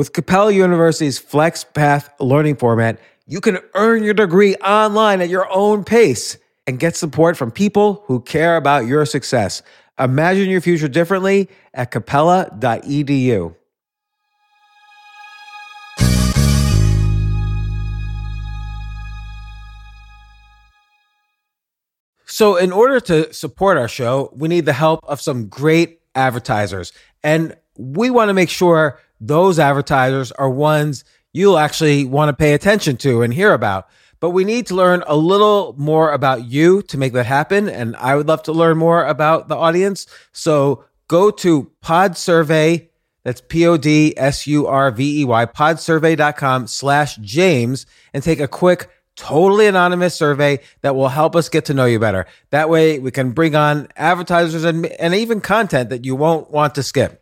With Capella University's FlexPath learning format, you can earn your degree online at your own pace and get support from people who care about your success. Imagine your future differently at capella.edu. So, in order to support our show, we need the help of some great advertisers. And we want to make sure those advertisers are ones you'll actually want to pay attention to and hear about. But we need to learn a little more about you to make that happen. And I would love to learn more about the audience. So go to Pod Survey. That's P O D S U R V E Y, podsurvey.com slash James, and take a quick, totally anonymous survey that will help us get to know you better. That way we can bring on advertisers and, and even content that you won't want to skip.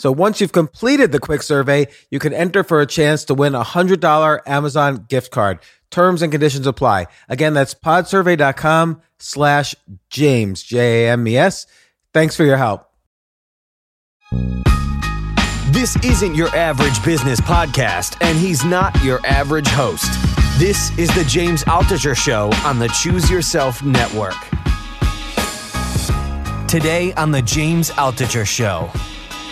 So once you've completed the quick survey, you can enter for a chance to win a $100 Amazon gift card. Terms and conditions apply. Again, that's podsurvey.com slash James, J-A-M-E-S. Thanks for your help. This isn't your average business podcast, and he's not your average host. This is the James Altucher Show on the Choose Yourself Network. Today on the James Altucher Show.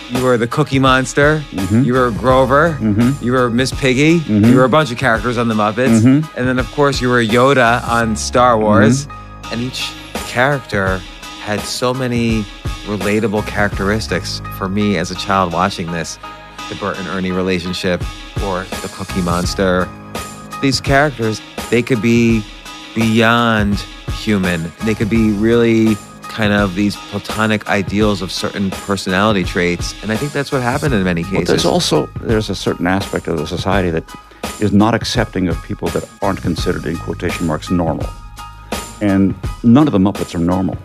You were the Cookie Monster. Mm-hmm. You were Grover. You were Miss Piggy. You were a bunch of characters on the Muppets. Mm-hmm. And then, of course, you were Yoda on Star Wars. And each character had so many relatable characteristics for me as a child watching this the Bert and Ernie relationship or the Cookie Monster. These characters, they could be beyond human. They could be really kind of these platonic ideals of certain personality traits. And I think that's what happened in many But cases. there's also there's a certain aspect of the society that is not accepting of people that aren't considered in quotation marks normal. And none of the Muppets are normal.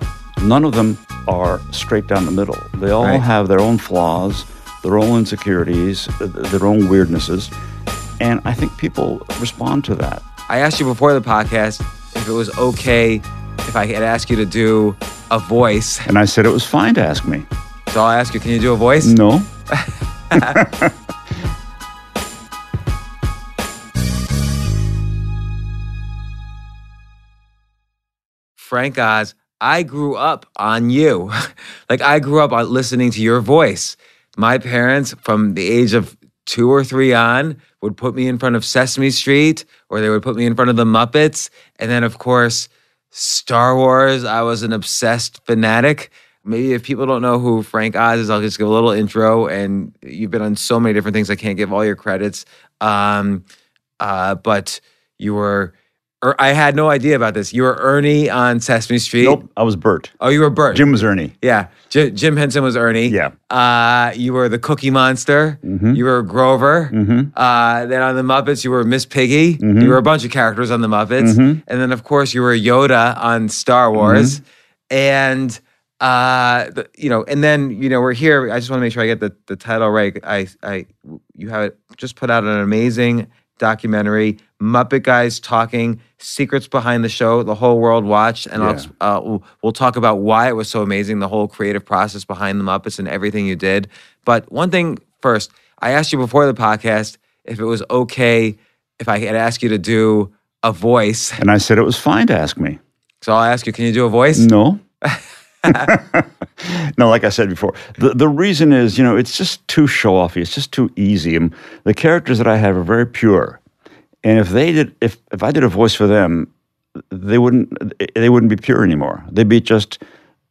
None of them are straight down the middle. They all Right. have their own flaws, their own insecurities, their own weirdnesses. And I think people respond to that. I asked you before the podcast if it was okay if I had asked you to do a voice. And I said it was fine to ask me. So I'll ask you, can you do a voice? No. Frank Oz, I grew up on you. like I grew up on listening to your voice. My parents, from the age of two or three on, would put me in front of Sesame Street or they would put me in front of the Muppets. And then, of course, Star Wars. I was an obsessed fanatic. Maybe if people don't know who Frank Oz is, I'll just give a little intro. And you've been on so many different things, I can't give all your credits. Um, uh, but you were, or I had no idea about this. You were Ernie on Sesame Street. Nope. I was Bert. Oh, you were Bert. Jim was Ernie. Yeah. J- Jim Henson was Ernie. Yeah. Uh, you were the Cookie Monster. Mhm. You were Grover. Mhm. Uh, then on the Muppets, you were Miss Piggy. You were a bunch of characters on the Muppets. Mhm. And then, of course, you were Yoda on Star Wars. And, uh, the, you know, and then, you know, we're here. I just want to make sure I get the, the title right. I, I, you have just put out an amazing documentary, Muppet Guys Talking, Secrets Behind the Show, the whole world watched. And Yeah. I'll, uh, we'll, we'll talk about why it was so amazing, the whole creative process behind the Muppets and everything you did. But one thing first, I asked you before the podcast if it was okay if I had asked you to do a voice. And I said it was fine to ask me. So I'll ask you, can you do a voice? No. no, like I said before, the, the reason is, you know, it's just too show offy. It's just too easy. And the characters that I have are very pure. And if they did, if, if I did a voice for them, they wouldn't, they wouldn't be pure anymore. They'd be just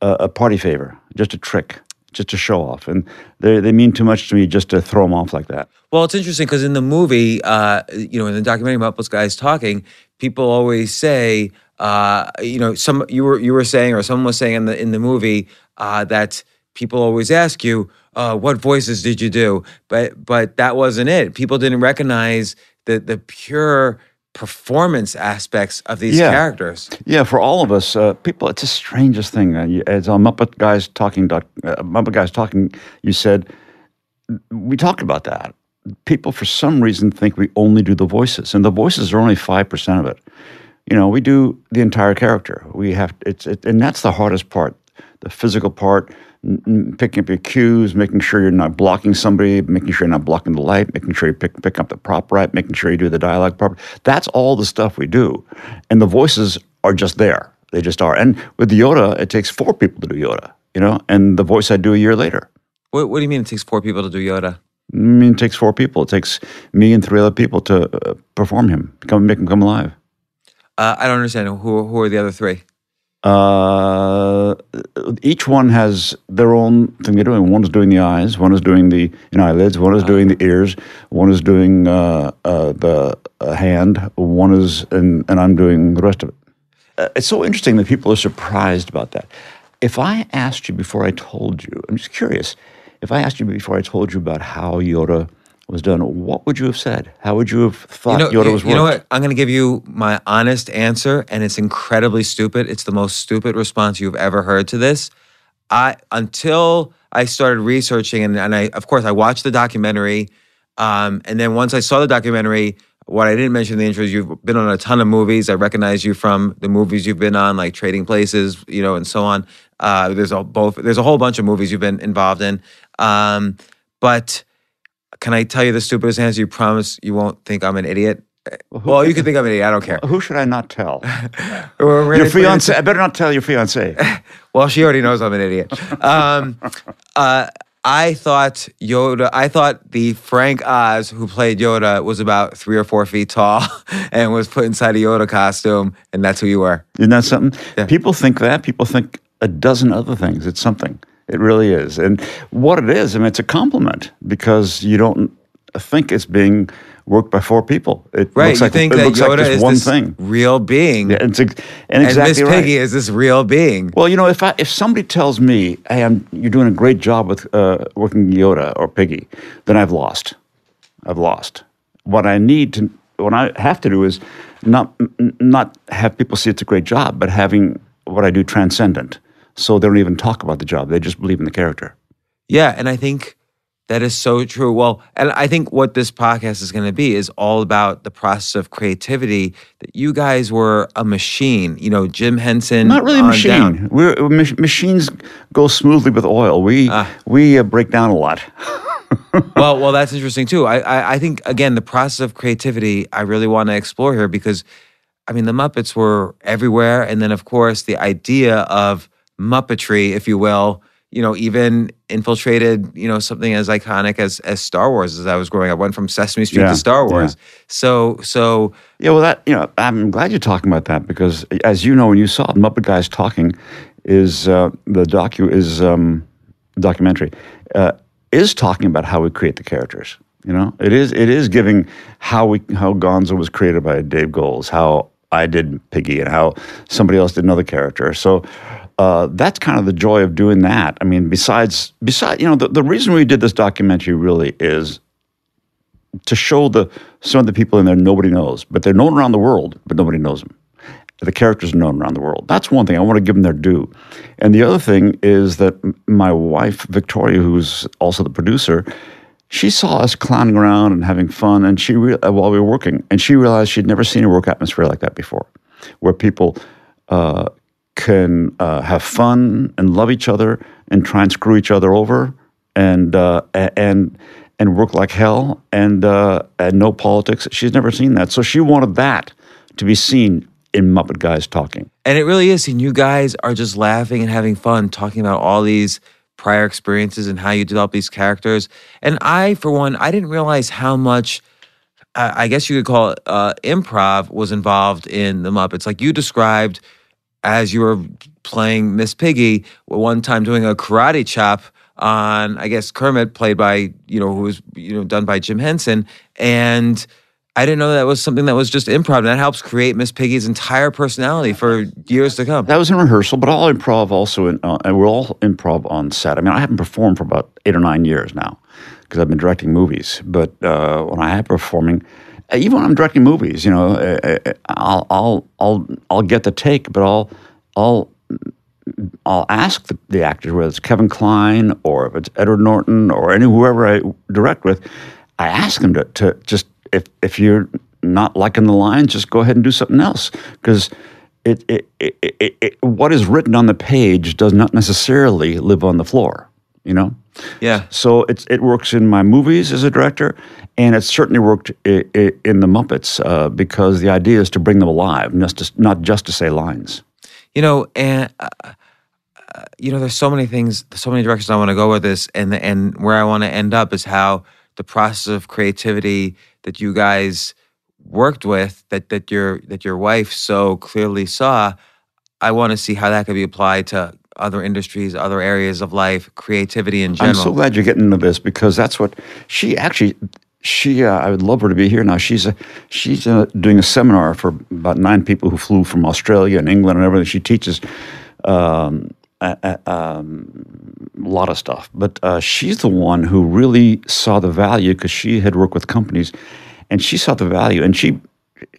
a, a party favor, just a trick, just a show off. And they, they mean too much to me just to throw them off like that. Well, it's interesting because in the movie, uh, you know, in the documentary Muppets Guys Talking, people always say, uh, you know, some you were you were saying, or someone was saying in the in the movie uh, that people always ask you, uh, "What voices did you do?" But but that wasn't it. People didn't recognize the the pure performance aspects of these Yeah. characters. Yeah, for all of us, uh, people, it's the strangest thing. As on Muppet Guys Talking, doc, uh, Muppet Guys Talking, you said we talked about that. People, for some reason, think we only do the voices, and the voices are only five percent of it. You know, we do the entire character. We have it's, it, and that's the hardest part. the physical part, picking up your cues, making sure you're not blocking somebody, making sure you're not blocking the light, making sure you pick, pick up the prop right, making sure you do the dialogue properly. That's all the stuff we do. And the voices are just there. They just are. And with Yoda, it takes four people to do Yoda, you know, and the voice I do a year later. What, what do you mean it takes four people to do Yoda? I mean, it takes four people. It takes me and three other people to uh, perform him, come make him come alive. Uh, I don't understand. Who, who are the other three? Uh, each one has their own thing they're doing. One is doing the eyes, one is doing the you know, eyelids, one is doing the ears, one is doing uh, uh, the uh, hand, one is, and, and I'm doing the rest of it. Uh, it's so interesting that people are surprised about that. If I asked you before I told you, I'm just curious, if I asked you before I told you about how Yoda was done, what would you have said? How would you have thought you know, Yoda you, was you know what? I'm going to give you my honest answer, and it's incredibly stupid. It's the most stupid response you've ever heard to this. I until I started researching, and, and I of course I watched the documentary, um, and then once I saw the documentary, what I didn't mention in the intro is you've been on a ton of movies. I recognize you from the movies you've been on, like Trading Places, you know, and so on. Uh, there's a both. There's a whole bunch of movies you've been involved in, um, but can I tell you the stupidest answer? You promise you won't think I'm an idiot. Well, you can think I'm an idiot. I don't care. Who should I not tell? Your for you to- fiance. I better not tell your fiance. Well, she already knows I'm an idiot. Um, uh, I thought Yoda. I thought the Frank Oz who played Yoda was about three or four feet tall and was put inside a Yoda costume, and that's who you were. Isn't that something? Yeah. People think that. People think a dozen other things. It's something. It really is. And what it is, I mean, it's a compliment because you don't think it's being worked by four people. It Right? looks you like, think it that looks Yoda like this is one this thing. real being, Yeah, and and Miss exactly right. Piggy is this real being. Well, you know, if I, if somebody tells me, "Hey, I'm, you're doing a great job with uh, working Yoda or Piggy," then I've lost. I've lost. What I need to, what I have to do is not not have people see it's a great job, but having what I do transcendent, so they don't even talk about the job; they just believe in the character. Yeah, and I think that is so true. Well, and I think what this podcast is going to be is all about the process of creativity. That you guys were a machine. You know, Jim Henson. Not really a machine. down. We're, mach- machines go smoothly with oil. We Ah. we uh, break down a lot. well, well, that's interesting too. I, I, I think again, the process of creativity, I really want to explore here because, I mean, the Muppets were everywhere, and then of course the idea of Muppetry, if you will, you know, even infiltrated, you know, something as iconic as as Star Wars. As I was growing up, went from Sesame Street Yeah, to Star yeah. Wars. So, so Yeah, well, that you know, I'm glad you're talking about that because, as you know, when you saw Muppet Guys talking, is uh, the docu is um, documentary uh, is talking about how we create the characters. You know, it is it is giving how we how Gonzo was created by Dave Goelz, how I did Piggy, and how somebody else did another character. So. Uh, that's kind of the joy of doing that. I mean, besides, besides, you know, the, the reason we did this documentary really is to show the some of the people in there nobody knows, but they're known around the world, but nobody knows them. The characters are known around the world. That's one thing. I want to give them their due. And the other thing is that my wife, Victoria, who's also the producer, she saw us clowning around and having fun, and she re- uh, while we were working, and she realized she'd never seen a work atmosphere like that before, where people uh, can uh, have fun and love each other and try and screw each other over and uh, and and work like hell and uh, and no politics. She's never seen that, so she wanted that to be seen in Muppet Guys talking. And it really is. And you guys are just laughing and having fun talking about all these prior experiences and how you develop these characters. And I, for one, I didn't realize how much, I guess you could call it uh, improv, was involved in the Muppets. Like you described as you were playing Miss Piggy, one time doing a karate chop on, I guess, Kermit, played by, you know, who was, you know, done by Jim Henson. And I didn't know that was something that was just improv. And that helps create Miss Piggy's entire personality for years to come. That was in rehearsal, but all improv also, in, uh, and we're all improv on set. I mean, I haven't performed for about eight or nine years now because I've been directing movies. But uh, when I am performing, even when I'm directing movies, you know, uh, uh, I'll I'll I'll I'll get the take, but I'll I'll I'll ask the, the actors whether it's Kevin Kline or if it's Edward Norton or any whoever I direct with. I ask them to, to just if if you're not liking the lines, just go ahead and do something else because it, it, it, it, it, what is written on the page does not necessarily live on the floor. You know. Yeah. So it it works in my movies as a director, and it certainly worked i- i- in the Muppets uh, because the idea is to bring them alive, not just not just to say lines. You know, and uh, uh, you know, there's so many things, so many directions I want to go with this, and and where I want to end up is how the process of creativity that you guys worked with, that that your that your wife so clearly saw. I want to see how that could be applied to other industries, other areas of life, creativity in general. I'm so glad you're getting into this because that's what she actually. She, uh, I would love her to be here now. She's a, she's uh doing a seminar for about nine people who flew from Australia and England and everything. She teaches um, a, a- um, a lot of stuff, but uh, she's the one who really saw the value because she had worked with companies, and she saw the value, and she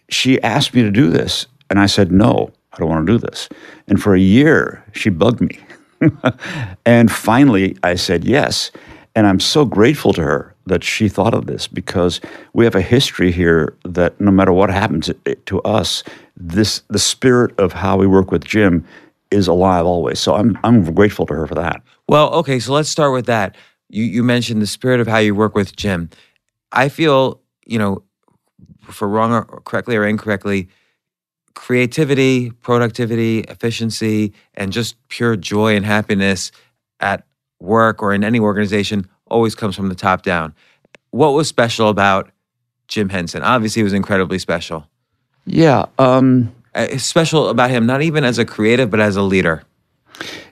she asked me to do this, and I said no, I don't want to do this. And for a year, she bugged me. and finally, I said yes. And I'm so grateful to her that she thought of this because we have a history here that no matter what happens to- us, this the spirit of how we work with Jim is alive always. So I'm I'm grateful to her for that. Well, okay, so let's start with that. You you mentioned the spirit of how you work with Jim. I feel, you know, for wrong or correctly or incorrectly, creativity, productivity, efficiency, and just pure joy and happiness at work or in any organization always comes from the top down. What was special about Jim Henson? Obviously, it was incredibly special. Yeah. Um, Uh, special about him, not even as a creative, but as a leader.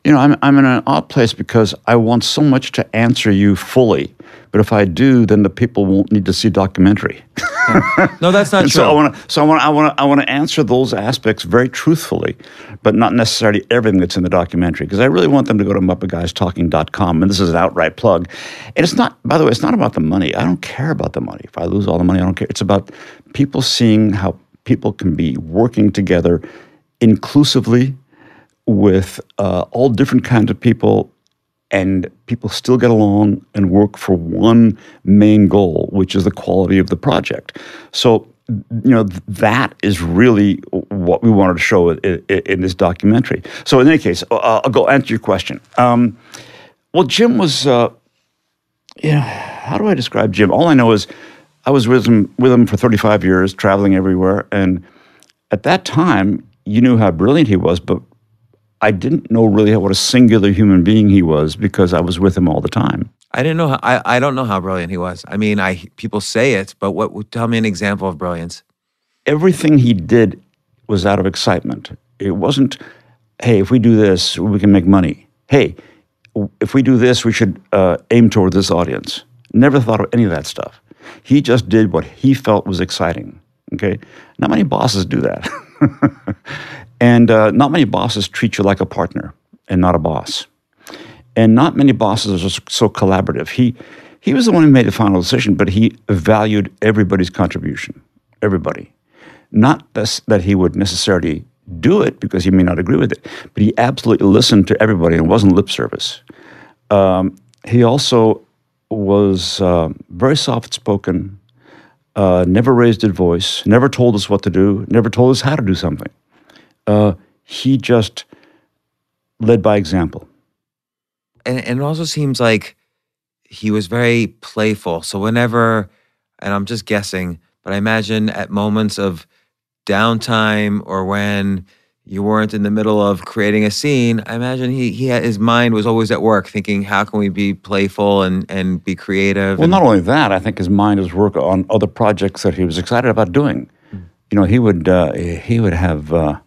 You know, I'm, I'm in an odd place because I want so much to answer you fully. But if I do, then the people won't need to see documentary. No, that's not true. so I want to, so I want, I want, I want to answer those aspects very truthfully, but not necessarily everything that's in the documentary. Because I really want them to go to MuppetGuysTalking.com, and this is an outright plug. And it's not, by the way, it's not about the money. I don't care about the money. If I lose all the money, I don't care. It's about people seeing how people can be working together inclusively with uh, all different kinds of people and people still get along and work for one main goal, which is the quality of the project. So, you know, that is really what we wanted to show in, in, this documentary. So, in any case, uh, I'll go answer your question. Um, well, Jim was, uh, yeah, how do I describe Jim? All I know is I was with him with him for 35 years, traveling everywhere, and at that time, you knew how brilliant he was, but I didn't know really what a singular human being he was because I was with him all the time. I didn't know how. I, I don't know how brilliant he was. I mean, I people say it, but what? Tell me an example of brilliance. Everything he did was out of excitement. It wasn't, hey, if we do this, we can make money. Hey, if we do this, we should uh, aim toward this audience. Never thought of any of that stuff. He just did what he felt was exciting. Okay, not many bosses do that, and uh, not many bosses treat you like a partner and not a boss. And not many bosses are so- collaborative. He he was the one who made the final decision, but he valued everybody's contribution. Everybody. Not this, that he would necessarily do it because he may not agree with it, but he absolutely listened to everybody and wasn't lip service. Um, he also was uh, very soft spoken, uh, never raised his voice, never told us what to do, never told us how to do something. Uh, he just led by example. And, and it also seems like he was very playful. So whenever, and I'm just guessing, but I imagine at moments of downtime or when you weren't in the middle of creating a scene, I imagine he he had, his mind was always at work, thinking, how can we be playful and and be creative? Well, and- not only that, I think his mind was work on other projects that he was excited about doing. You know, he would uh, he would have. Uh,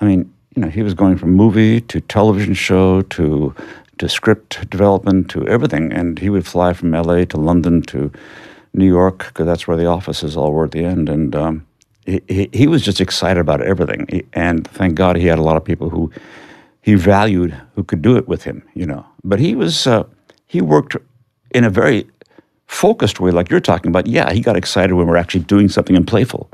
I mean, you know, he was going from movie to television show to to script development to everything, and he would fly from L.A. to London to New York because that's where the offices all were at the end, and. Um, he, he, he was just excited about everything, He- and thank God he had a lot of people who he valued who could do it with him, you know. But he was uh, he worked in a very focused way, like you're talking about. Yeah, he got excited when we're actually doing something and playful,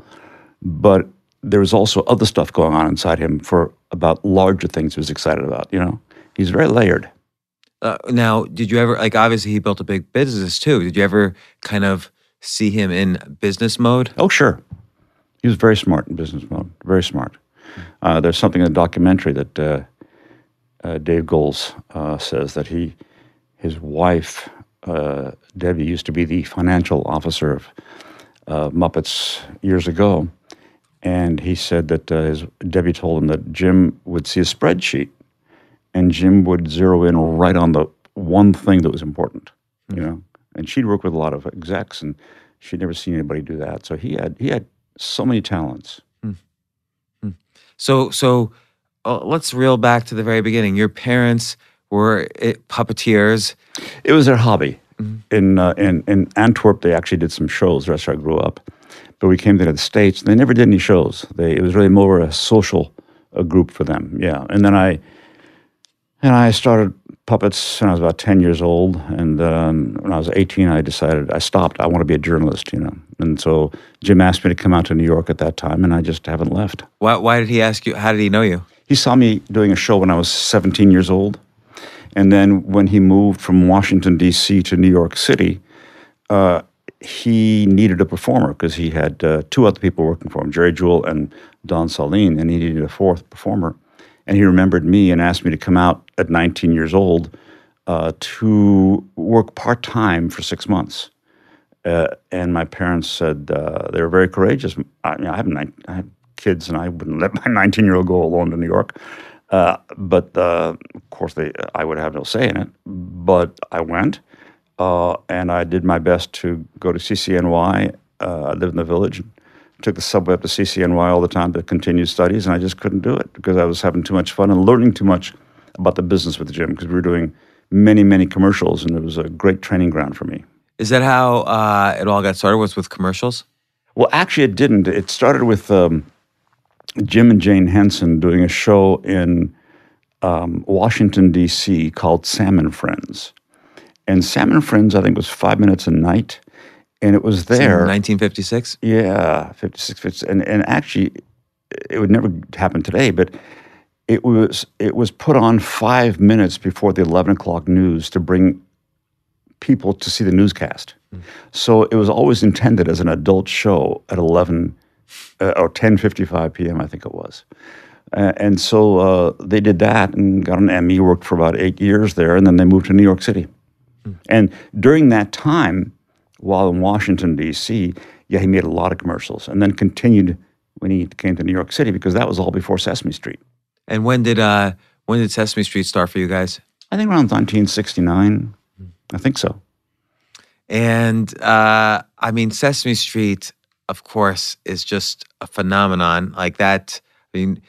but there was also other stuff going on inside him for about larger things he was excited about. You know, he's very layered. Uh, now, did you ever like? Obviously, he built a big business too. Did you ever kind of see him in business mode? Oh, sure, he was very smart in business mode. Very smart. Uh, there's something in the documentary that uh, uh, Dave Goelz uh, says that he, his wife uh, Debbie used to be the financial officer of uh, Muppets years ago, and he said that uh, his, Debbie told him that Jim would see a spreadsheet, and Jim would zero in right on the one thing that was important, you know. And she'd work with a lot of execs, and she'd never seen anybody do that. So he had he had so many talents. So, so uh, let's reel back to the very beginning. Your parents were uh, puppeteers. It was their hobby. In, uh, in in Antwerp, they actually did some shows. That's where I grew up. But we came to the States. They never did any shows. They it was really more a social a group for them. Yeah. And then I and I started puppets when I was about ten years old. And um, when I was eighteen, I decided I stopped. I want to be a journalist. You know. And so Jim asked me to come out to New York at that time, and I just haven't left. Why, why did he ask you? How did he know you? He saw me doing a show when I was 17 years old. And then when he moved from Washington, D.C. to New York City, uh, he needed a performer because he had uh, two other people working for him, Jerry Juhl and Don Sahlin, and he needed a fourth performer. And he remembered me and asked me to come out at 19 years old uh, to work part time for six months. Uh, and my parents said uh, they were very courageous. I, you know, I, have I have kids, and I wouldn't let my 19 year old go alone to New York. Uh, but uh, of course, they I would have no say in it. But I went, uh, and I did my best to go to CCNY. Uh, I lived in the village. Took the subway up to CCNY all the time to continue studies, and I just couldn't do it because I was having too much fun and learning too much about the business with Jim because we were doing many, many commercials, and it was a great training ground for me. Is that how uh, it all got started? Was with commercials? Well, actually, it didn't. It started with um, Jim and Jane Henson doing a show in um, Washington, D.C. called Sam and Friends. And Sam and Friends, I think, was five minutes a night. And it was there. 1956. Yeah, 56, 56. And, and actually, it would never happen today, but it was, it was put on five minutes before the 11 o'clock news to bring people to see the newscast. So it was always intended as an adult show at 11 uh, or 10:55 p.m. I think it was. Uh, and so uh, they did that and got an Emmy. Worked for about eight years there, and then they moved to New York City. And during that time, while in Washington D.C., yeah, he made a lot of commercials, and then continued when he came to New York City because that was all before Sesame Street. And when did uh, when did Sesame Street start for you guys? I think around 1969. I think so. And uh, I mean, Sesame Street, of course, is just a phenomenon. Like that. I mean,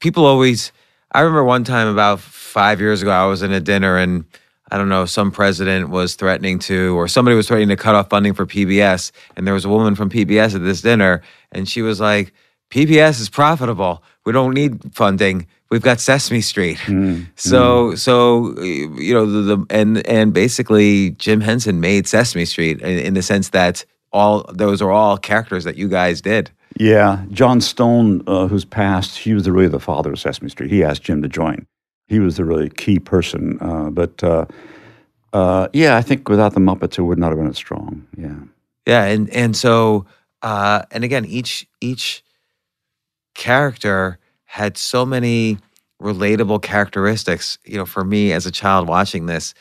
people always. I remember one time about five years ago, I was in a dinner and I don't know, some president was threatening to, or somebody was threatening to cut off funding for PBS. And there was a woman from PBS at this dinner, and she was like, PBS is profitable. We don't need funding. We've got Sesame Street. So, so you know, the, the and and basically, Jim Henson made Sesame Street in, in the sense that all those are all characters that you guys did. Yeah, Jon Stone, uh, who's passed, he was really the father of Sesame Street. He asked Jim to join. He was a really key person. Uh, but uh, uh, yeah, I think without the Muppets, it would not have been as strong. Yeah. Yeah, and and so uh, and again, each each character had so many relatable characteristics. You know, for me as a child watching this,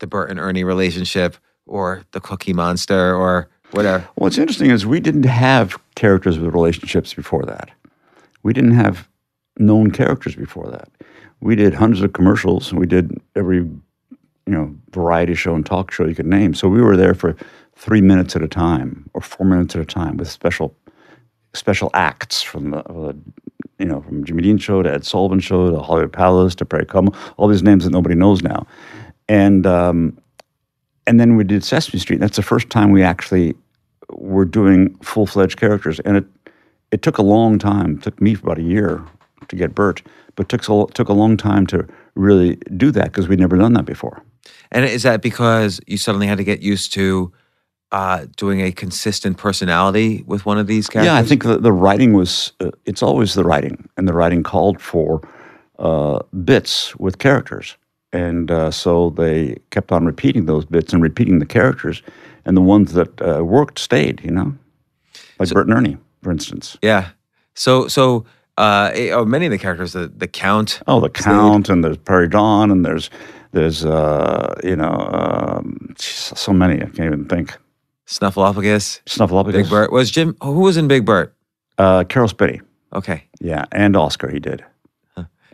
the Bert and Ernie relationship, or the Cookie Monster, or whatever. What's interesting is we didn't have characters with relationships before that. We didn't have known characters before that. We did hundreds of commercials, and we did every you know variety show and talk show you could name. So we were there for three minutes at a time or four minutes at a time with special special acts from the, you know from Jimmy Dean show to Ed Sullivan show to Hollywood Palace to Perry Como, all these names that nobody knows now, and um, and then we did Sesame Street. That's the first time we actually were doing full fledged characters, and it it took a long time. It took me about a year to get Bert, but took so, took a long time to really do that because we'd never done that before. And is that because you suddenly had to get used to uh, doing a consistent personality with one of these characters? Yeah, I think the, the writing was, uh, it's always the writing, and the writing called for uh, bits with characters. And uh, so they kept on repeating those bits and repeating the characters, and the ones that uh, worked stayed, you know? Like Bert and Ernie, for instance. Yeah. So so Uh, eh, oh, many of the characters, the the Count. Oh, the Count, and there's Prairie Dawn, and there's there's uh, you know um, so many. I can't even think. Snuffleupagus, Snuffleupagus, Big Bird. Was Jim? Who was in Big Bird? uh, Caroll Spinney, Okay, yeah, and Oscar he did.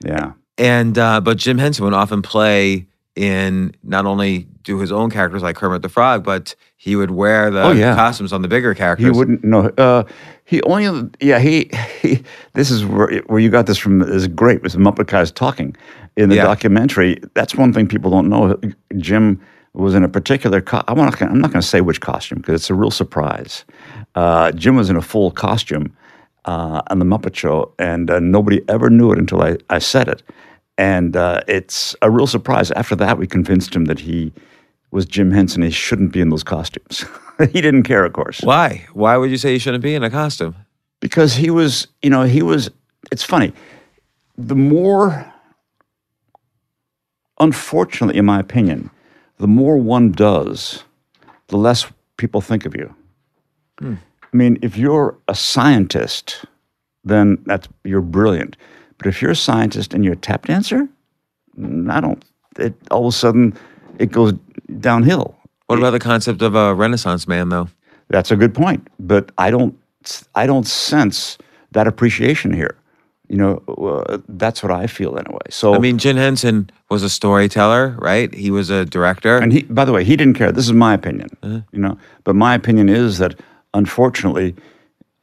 Yeah, and uh, but Jim Henson would often play in not only do his own characters like Kermit the Frog, but he would wear the Oh, yeah. costumes on the bigger characters. he wouldn't know. Uh, he only, yeah, he, he. This is where where you got this from. Is great with Muppet guys talking in the Yeah. documentary. That's one thing people don't know. Jim was in a particular. Co- I want. I'm not going to say which costume because it's a real surprise. Uh, Jim was in a full costume uh, on the Muppet Show, and uh, nobody ever knew it until I, I said it. And uh, it's a real surprise. After that, we convinced him that he was Jim Henson. He shouldn't be in those costumes. he didn't care, of course Why? Why would you say he shouldn't be in a costume? because he was, you know, he was. It's funny. The more, unfortunately, in my opinion, the more one does, the less people think of you. I mean, if you're a scientist, then that's you're brilliant. But if you're a scientist and you're a tap dancer, I don't. It all of a sudden it goes downhill. What about the concept of a Renaissance man, though? That's a good point, but I don't I don't sense that appreciation here. You know, uh, that's what I feel anyway. So I mean, Jim Henson was a storyteller, right? He was a director. and he, by the way, he didn't care. This is my opinion. Uh-huh. You know, but my opinion is that unfortunately,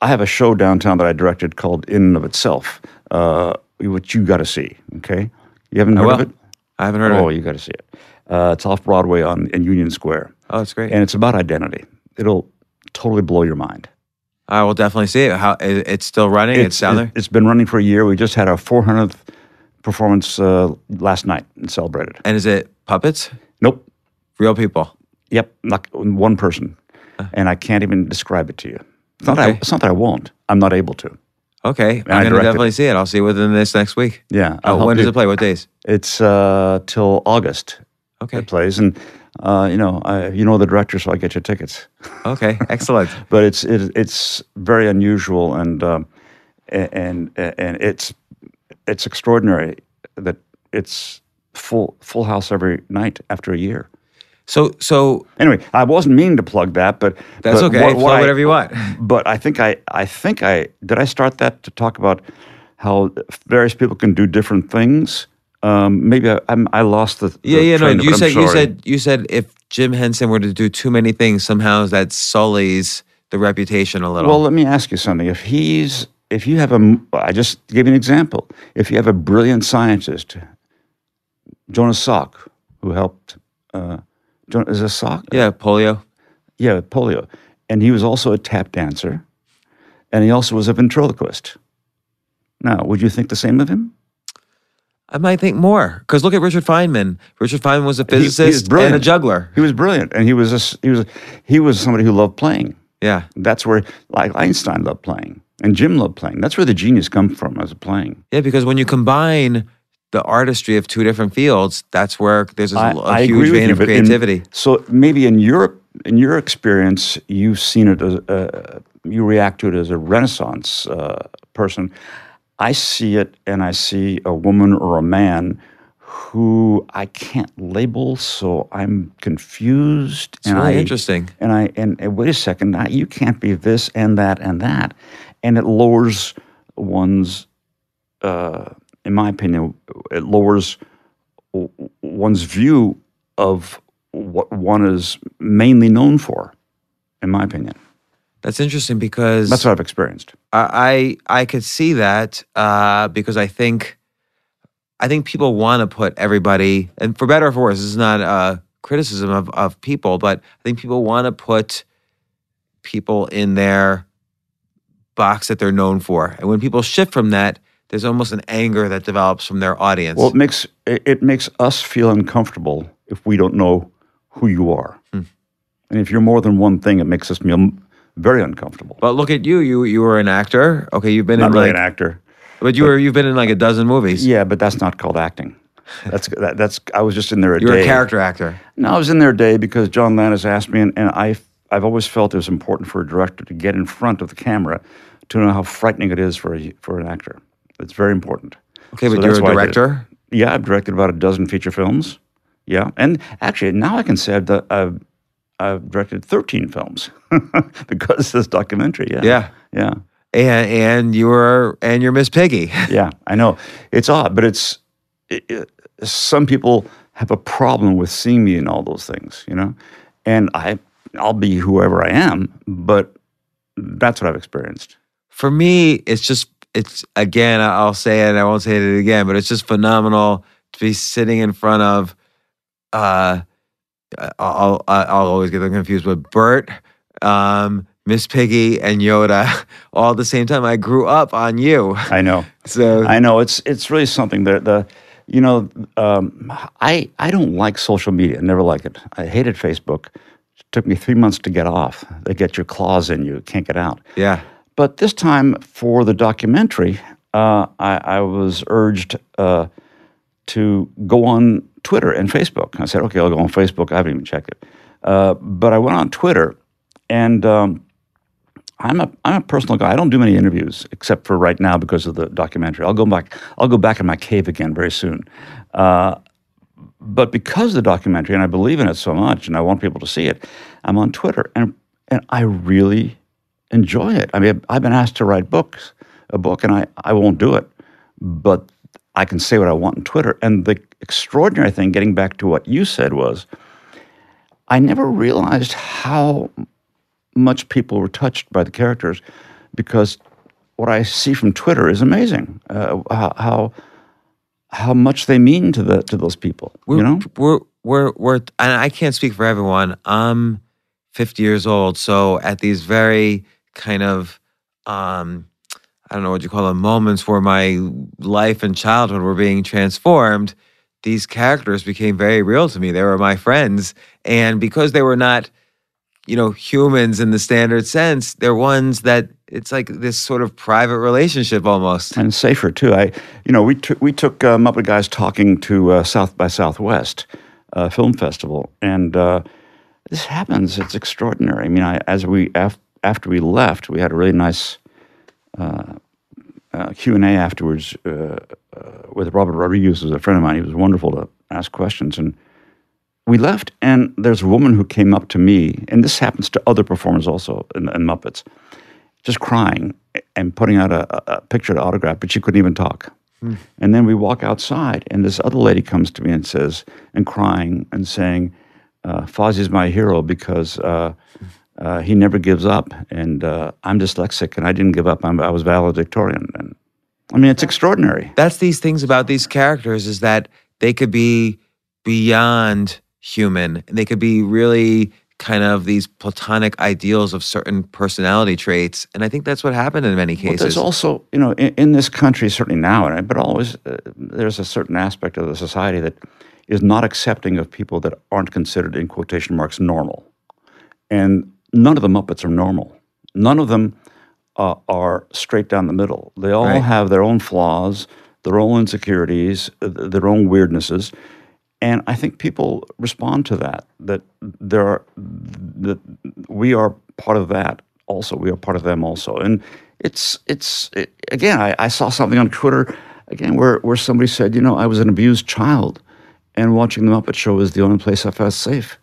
I have a show downtown that I directed called In and of Itself, uh, which you got to see. Okay, you haven't heard well, of it? I haven't heard Oh, of it. Oh, you got to see it. Uh, it's off Broadway on in Union Square, Oh, it's great. and it's about identity. It'll totally blow your mind. I will definitely see it. How it's still running? It's, down there. it, has been running for a year. We just had our 400th performance uh, last night and celebrated. And is it puppets? Nope. Real people? Yep. Not one person. And I can't even describe it to you. It's not, that I, it's not that I won't. I'm not able to. Okay, I I'm going to definitely see it. I'll see it within this next week. Yeah. I'll when does you. it play? What days? It's uh, till August. Okay. It plays, and uh, you know, I, you know the director, so I get your tickets. Okay. Excellent. But it's it, it's very unusual, and um, and and it's it's extraordinary that it's full full house every night after a year. So, so Anyway, I wasn't meaning to plug that, but that's but okay. what- what I- whatever you want. But I think I, I think I did. I start that to talk about how various people can do different things. Um, maybe I, I'm, I lost the. Yeah, the yeah. No, train of you said you said you said if Jim Henson were to do too many things, somehow that sullies the reputation a little. Well, let me ask you something. If he's, if you have a, I just gave you an example. If you have a brilliant scientist, Jonas Salk, who helped, uh, is it sock? yeah, polio. Yeah, polio. And he was also a tap dancer, and he also was a ventriloquist. Now, would you think the same of him? I might think more because look at Richard Feynman. Richard Feynman was a He- he was physicist and a juggler. He was brilliant, and he was a, he was he was somebody who loved playing. Yeah. That's where, like Einstein loved playing, and Jim loved playing. That's where the genius come from, as a playing. Yeah, because when you combine the artistry of two different fields, that's where there's a, I- a I huge vein you, of but in- creativity. so maybe in Europe, in your experience, you've seen it as uh, you react to it as a Renaissance uh, person. I see it, and I see a woman or a man who I can't label, so I'm confused. It's and really I, interesting. And I and, and wait a second, I, you can't be this and that and that, and it lowers one's, uh, in my opinion, it lowers one's view of what one is mainly known for. In my opinion, That's interesting because that's what I've experienced. I I I could see that uh, because I think I think people want to put everybody, and for better or for worse, this is not a criticism of of people, but I think people want to put people in their box that they're known for, and when people shift from that, there's almost an anger that develops from their audience. Well, it makes it, makes us feel uncomfortable if we don't know who you are, Hmm. and if you're more than one thing, it makes us feel very uncomfortable. but look at you, you you were an actor. Okay, you've been Not in really like, an actor. but you were you've been in like a dozen movies. Yeah, but that's not called acting. That's that, that's. I was just in there a You're day. a character actor. No, I was in there a day because John Landis asked me, and, and I I've always felt it was important for a director to get in front of the camera to know how frightening it is for a, for an actor. It's very important. Okay, So but you're a a I did director. Yeah, I've directed about a dozen feature films. Yeah, and actually now I can say that I've I've directed thirteen films because of this documentary. Yeah, Yeah. yeah, And and you're and you're Miss Piggy. yeah. I know it's odd, but it's it, it- some people have a problem with seeing me in all those things, you know, and I I'll be whoever I am, but that's what I've experienced. For me, it's just it's again. I'll say it. and I won't say it again, but it's just phenomenal to be sitting in front of. Uh, I'll I'll, always get them confused with Bert, um, Miss Piggy, and Yoda all at the same time. I grew up on you, I know. so I know it's it's really something that the you know um, I I don't like social media. Never like it. I hated Facebook. It took me three months to get off. They get your claws in you. Can't get out. yeah, But this time for the documentary, uh, I, I was urged uh, to go on Twitter and Facebook. I said, okay, I'll go on Facebook. I haven't even checked it. Uh, but I went on Twitter, and um, I'm a I'm a personal guy. I don't do many interviews except for right now because of the documentary. I'll go back. I'll go back in my cave again very soon. Uh, but because of the documentary, and I believe in it so much, and I want people to see it, I'm on Twitter, and and I really enjoy it. I mean, I've been asked to write books, a book, and I I won't do it, but I can say what I want on Twitter. And the extraordinary thing, getting back to what you said, was I never realized how much people were touched by the characters because what I see from Twitter is amazing. Uh, how, how how much they mean to the to those people. we're, you know, we're we're we're and I can't speak for everyone. I'm 50 years old, so at these very kind of um I don't know what you call them moments where my life and childhood were being transformed. These characters became very real to me. They were my friends, and because they were not, you know, humans in the standard sense, they're ones that it's like this sort of private relationship almost. and safer too. I, you know, we took we took uh, Muppet Guys talking to uh, South by Southwest uh, Film Festival, and uh, this happens. It's extraordinary. I mean, I, as we af- after we left, we had a really nice uh, Q and A afterwards uh, uh, with Robert Rodriguez, who's a friend of mine. He was wonderful to ask questions, and we left. And there's a woman who came up to me, and this happens to other performers also in, in Muppets, just crying and putting out a, a- picture to autograph, but she couldn't even talk. And then we walk outside, and this other lady comes to me and says, and crying and saying, uh, Fozzie's my hero because uh, uh, he never gives up, and uh, I'm dyslexic, and I didn't give up. I'm, I was valedictorian, and I mean, it's extraordinary. that's these things about these characters is that they could be beyond human. They could be really kind of these platonic ideals of certain personality traits, and I think that's what happened in many cases. there's also, you know, in, in this country, certainly now, but always, uh, there's a certain aspect of the society that is not accepting of people that aren't considered, in quotation marks, normal. And none of the Muppets are normal. None of them uh, are straight down the middle. They all Right. have their own flaws, their own insecurities, their own weirdnesses. And I think people respond to that. That there are that we are part of that also. We are part of them also. And it's it's it, again. I, I saw something on Twitter again where where somebody said, you know, I was an abused child, and watching the Muppet Show was the only place I felt safe.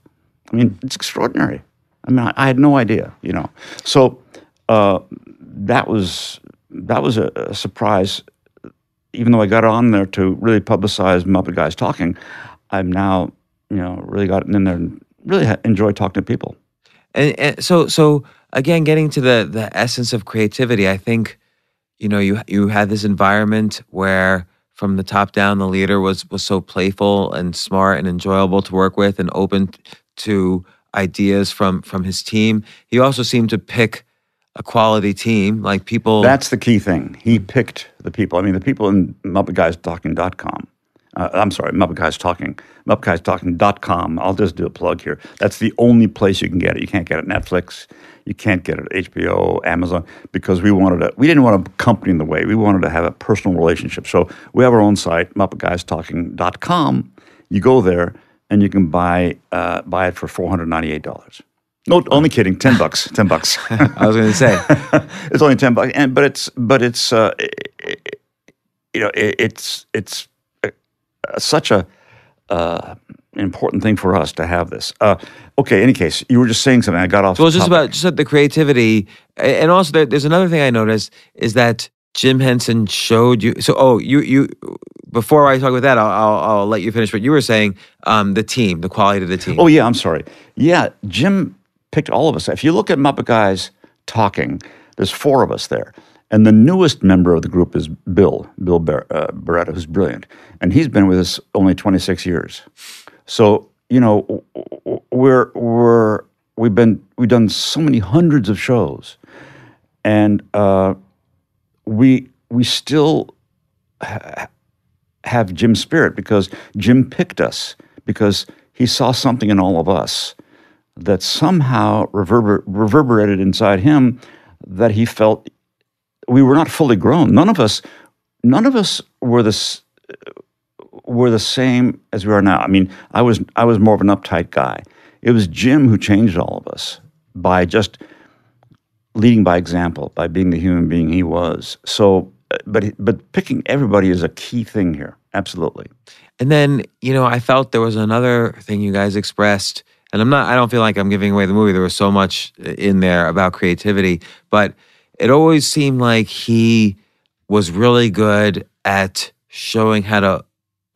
I mean, it's extraordinary. I mean, I, I had no idea, you know. So uh, that was that was a, a surprise. Even though I got on there to really publicize Muppet Guys talking, I've now you know really gotten in there and really ha- enjoy talking to people. and, and so so again getting to the the essence of creativity i think you know you you had this environment where from the top down the leader was was so playful and smart and enjoyable to work with and open to ideas from from his team he also seemed to pick a quality team like people That's the key thing. He picked the people. I mean, the people in MuppetGuysTalking.com. Uh, I'm sorry, Muppet Guys Talking. MuppetGuysTalking.com. I'll just do a plug here. That's the only place you can get it. You can't get it Netflix. You can't get it HBO, Amazon, because we wanted to. We didn't want a company in the way. We wanted to have a personal relationship. So we have our own site, MuppetGuysTalking.com. You go there and you can buy uh, buy it for four hundred ninety eight dollars. No, only kidding. Ten bucks. Ten bucks. i was going to say it's only ten bucks, and but it's but it's uh, you know, it, it's it's uh, such a uh, important thing for us to have this. Uh, okay. Any case, you were just saying something. I got off. Well, just topic. about just the creativity, and also there, there's another thing I noticed is that Jim Henson showed you. So, oh, you you before I talk about that, I'll, I'll, I'll let you finish what you were saying. Um, the team, the quality of the team. Oh yeah, I'm sorry. Yeah, Jim picked all of us. If you look at Muppet Guys talking, there's four of us there, and the newest member of the group is Bill, Bill Bar- uh, Barretta, who's brilliant, and he's been with us only 26 years. So you know, we're we're we've been we've done so many hundreds of shows, and uh, we we still ha- have Jim's spirit because Jim picked us because he saw something in all of us that somehow reverber- reverberated inside him that he felt we were not fully grown. None of us, none of us were this were the same as we are now. I mean, I was I was more of an uptight guy. It was Jim who changed all of us by just leading by example, by being the human being he was. So, uh, but but picking everybody is a key thing here. Absolutely. And then, you know, I felt there was another thing you guys expressed, and I'm not, I don't feel like I'm giving away the movie. There was so much in there about creativity, but it always seemed like he was really good at showing how to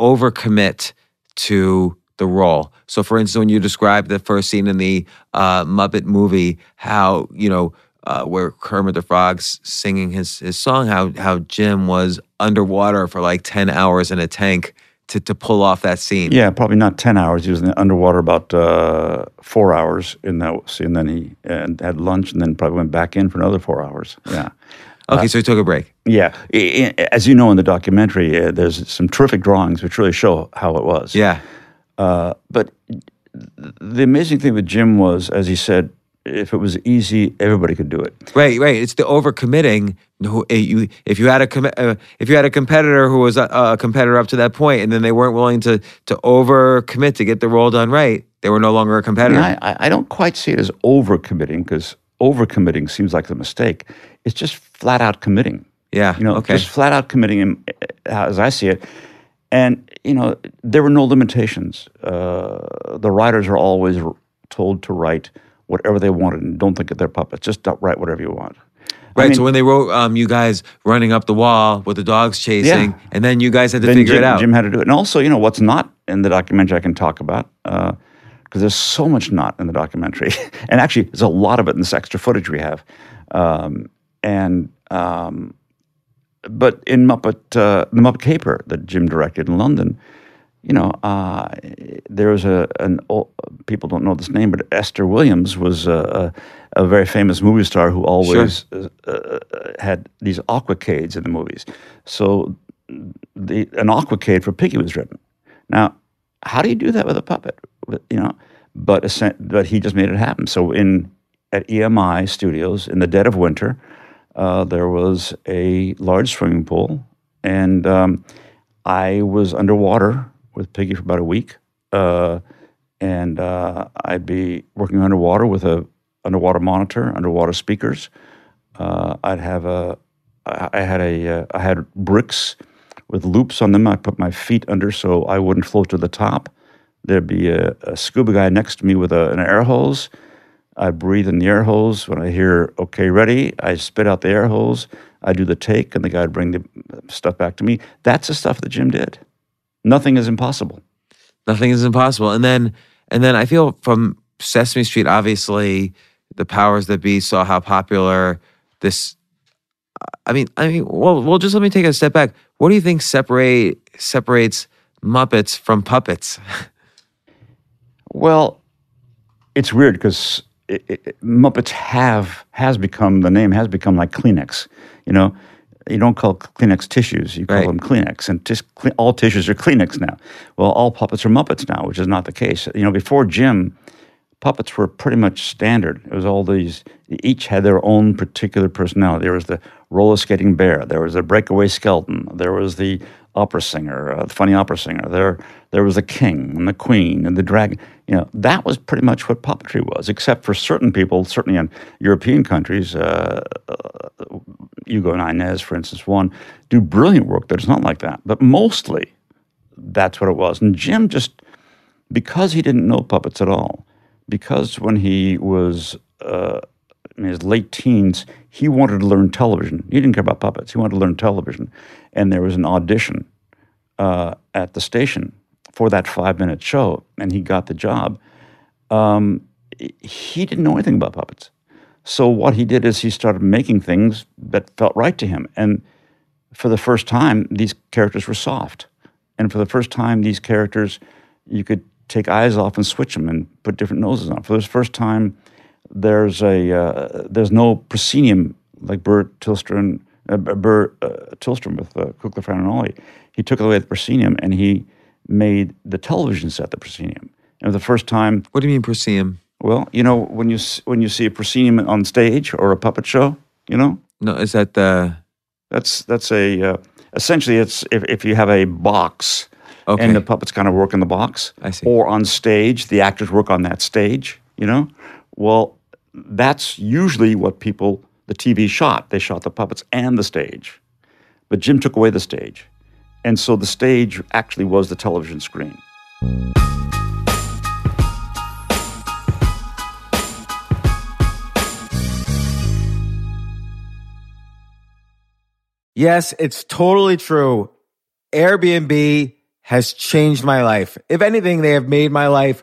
overcommit to the role. So, for instance, when you described the first scene in the uh, Muppet movie, how, you know, uh, where Kermit the Frog's singing his, his song, how, how Jim was underwater for like 10 hours in a tank to, to pull off that scene. Yeah, probably not ten hours. He was in the underwater about uh, four hours in that scene. Then he and had lunch, and then probably went back in for another four hours. Yeah. Okay, so he took a break. Yeah, as you know in the documentary, uh, there's some terrific drawings which really show how it was. Yeah. Uh, but the amazing thing with Jim was, as he said, if it was easy, everybody could do it. Right, right. It's the overcommitting. No, eh, you, if you had a commi- uh, if you had a competitor who was a, a competitor up to that point, and then they weren't willing to to overcommit to get the role done right, they were no longer a competitor. mean, I, I- I don't quite see it as overcommitting because overcommitting seems like the mistake. It's just flat out committing. yeah. You know, okay. just flat out committing uh, as I see it. And you know, there were no limitations. Uh, the writers are always r- told to write whatever they wanted, and don't think of their puppets. Just write whatever you want. I right. mean, so when they wrote um, you guys running up the wall with the dogs chasing, Yeah. and then you guys had to then figure Jim, it out. Jim had to do it. And also, you know, what's not in the documentary I can talk about because there's so much not in the documentary, and actually, there's a lot of it in this extra footage we have. Um, and um, but in Muppet, uh, the Muppet Caper that Jim directed in London, you know, uh, there was a an old, people don't know this name, but Esther Williams was a, a, a very famous movie star who always uh, uh, had these aquacades in the movies. So the an aquacade for Piggy was written. Now, how do you do that with a puppet? You know, but but he just made it happen. So in at EMI Studios in the dead of winter, uh, there was a large swimming pool, and um, I was underwater with Piggy for about a week, uh, and uh, I'd be working underwater with a underwater monitor, underwater speakers. Uh, I'd have a, I had a, uh, I had bricks with loops on them. I put my feet under so I wouldn't float to the top. There'd be a, a scuba guy next to me with a, an air hose. I breathe in the air hose. When I hear "Okay, ready," I spit out the air hose. I do the take, and the guy would bring the stuff back to me. That's the stuff that Jim did. Nothing is impossible. Nothing is impossible. And then and then I feel from Sesame Street, obviously, the powers that be saw how popular this. I mean, I mean, well, well, just let me take a step back. What do you think separate separates Muppets from puppets? Well, it's weird because it, it, Muppets have has become the name has become like Kleenex. You know, you don't call Kleenex tissues; you call Right. them Kleenex, and cle- all tissues are Kleenex now. Well, all puppets are Muppets now, which is not the case. You know, before Jim, puppets were pretty much standard. It was all these, each had their own particular personality. There was the roller skating bear, there was the breakaway skeleton, there was the opera singer, uh, the funny opera singer, there, there was the king and the queen and the dragon. You know, that was pretty much what puppetry was, except for certain people, certainly in European countries, uh, uh, Hugo and Inez, for instance, one, do brilliant work that is not like that. But mostly, that's what it was. And Jim just, because he didn't know puppets at all, because when he was uh, in his late teens, he wanted to learn television. He didn't care about puppets. He wanted to learn television. And there was an audition uh, at the station for that five minute show, and he got the job. Um, he didn't know anything about puppets. So what he did is he started making things that felt right to him. And for the first time, these characters were soft. And for the first time, these characters, you could take eyes off and switch them and put different noses on. For the first time, there's a uh, there's no proscenium like Burr Tillstrom uh, Burr uh, Tillstrom with uh, Kukla, Ollie. He took away the proscenium and he made the television set the proscenium. And the first time, What do you mean proscenium? well, you know when you when you see a proscenium on stage or a puppet show, you know No, is that the that's that's a uh, essentially it's if, if you have a box okay? and the puppets kind of work in the box, I see. or on stage, the actors work on that stage. You know, well, that's usually what people the TV shot. They shot the puppets and the stage, but Jim took away the stage, and so the stage actually was the television screen. Yes, it's totally true. Airbnb has changed my life. If anything, they have made my life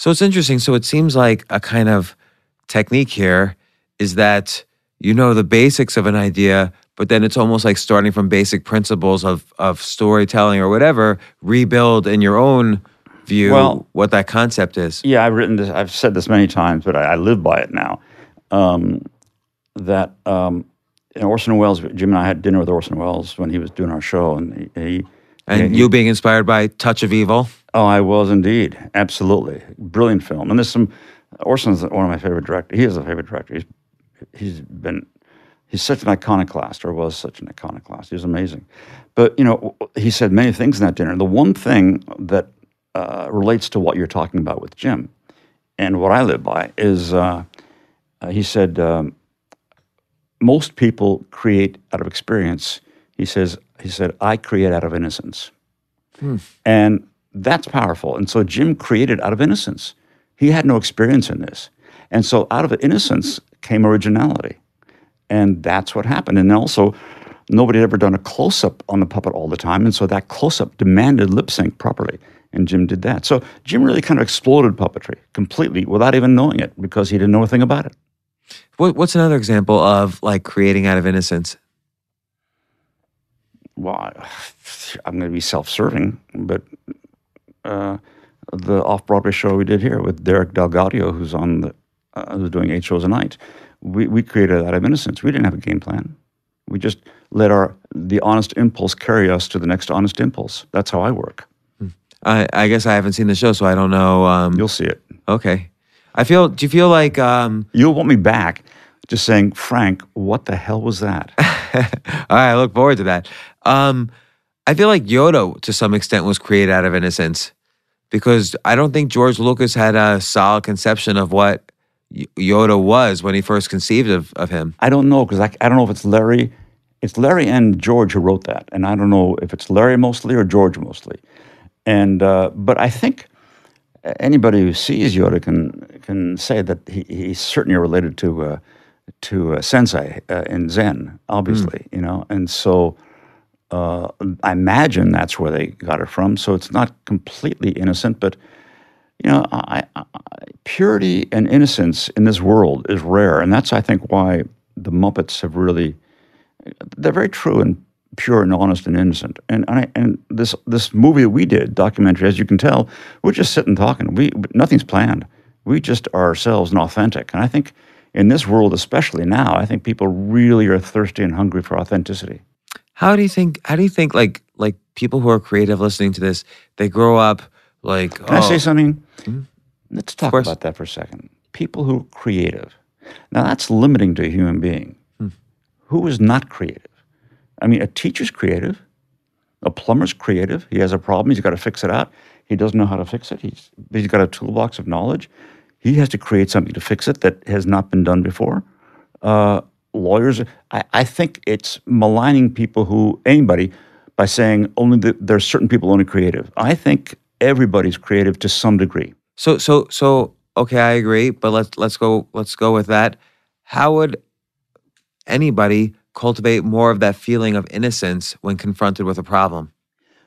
So it's interesting. So it seems like a kind of technique here is that you know the basics of an idea, but then it's almost like starting from basic principles of of storytelling or whatever, rebuild in your own view Well- what that concept is. Yeah, I've written this. I've said this many times, but I, I live by it now. Um, that um, Orson Welles, Jim and I had dinner with Orson Welles when he was doing our show, and he. he And he- you being inspired by Touch of Evil. Oh, I was indeed, absolutely brilliant film. And there's some. Orson's one of my favorite directors. He is a favorite director. He's he's been he's such an iconoclast, or was such an iconoclast. He was amazing. But you know, he said many things in that dinner. The one thing that uh, relates to what you're talking about with Jim, and what I live by is uh, uh, he said um, most people create out of experience. He says he said I create out of innocence. Hmm. And that's powerful. And so Jim created out of innocence. He had no experience in this. And so out of innocence came originality. And that's what happened. And also, nobody had ever done a close up on the puppet all the time. And so that close up demanded lip sync properly. And Jim did that. So Jim really kind of exploded puppetry completely without even knowing it because he didn't know a thing about it. What, what's another example of like creating out of innocence? Well, I- I'm going to be self-serving, but uh, the off-Broadway show we did here with Derek DelGaudio, who's on the uh, who's doing eight shows a night, we we created that out of innocence. We didn't have a game plan. We just let our the honest impulse carry us to the next honest impulse. That's how I work. I, I guess I haven't seen the show, so I don't know. Um, You'll see it. okay. I feel. Do you feel like? Um, You'll want me back, just saying, Frank, what the hell was that? all right, I look forward to that. Um, I feel like Yoda, to some extent, was created out of innocence because I don't think George Lucas had a solid conception of what Yoda was when he first conceived of, of him. I don't know because I, I don't know if it's Larry. It's Larry and George who wrote that, and I don't know if it's Larry mostly or George mostly. And uh, but I think anybody who sees Yoda can can say that he, he's certainly related to uh, to uh, Sensei uh, in Zen, obviously, you know. And so uh, I imagine that's where they got it from. So it's not completely innocent, but you know, I, I, purity and innocence in this world is rare, and that's I think why the Muppets have really they're very true and pure and honest and innocent. And and, I, and this this movie we did documentary, as you can tell, we're just sitting talking. We nothing's planned. We just are ourselves and authentic. And I think in this world, especially now, I think people really are thirsty and hungry for authenticity. How do you think? How do you think? Like like people who are creative listening to this, they grow up like. Can I say oh, something? Let's talk about that for a second. People who are creative. Now, that's limiting to a human being. Who is not creative? I mean, a teacher's creative, a plumber's creative. He has a problem, he's got to fix it out. He doesn't know how to fix it. He's, he's got a toolbox of knowledge. He has to create something to fix it that has not been done before. Uh, lawyers, I, I think it's maligning people who, anybody, by saying only the, there's certain people only creative. I think everybody's creative to some degree. So so so okay, I agree, but let's let's go let's go with that. How would anybody cultivate more of that feeling of innocence when confronted with a problem?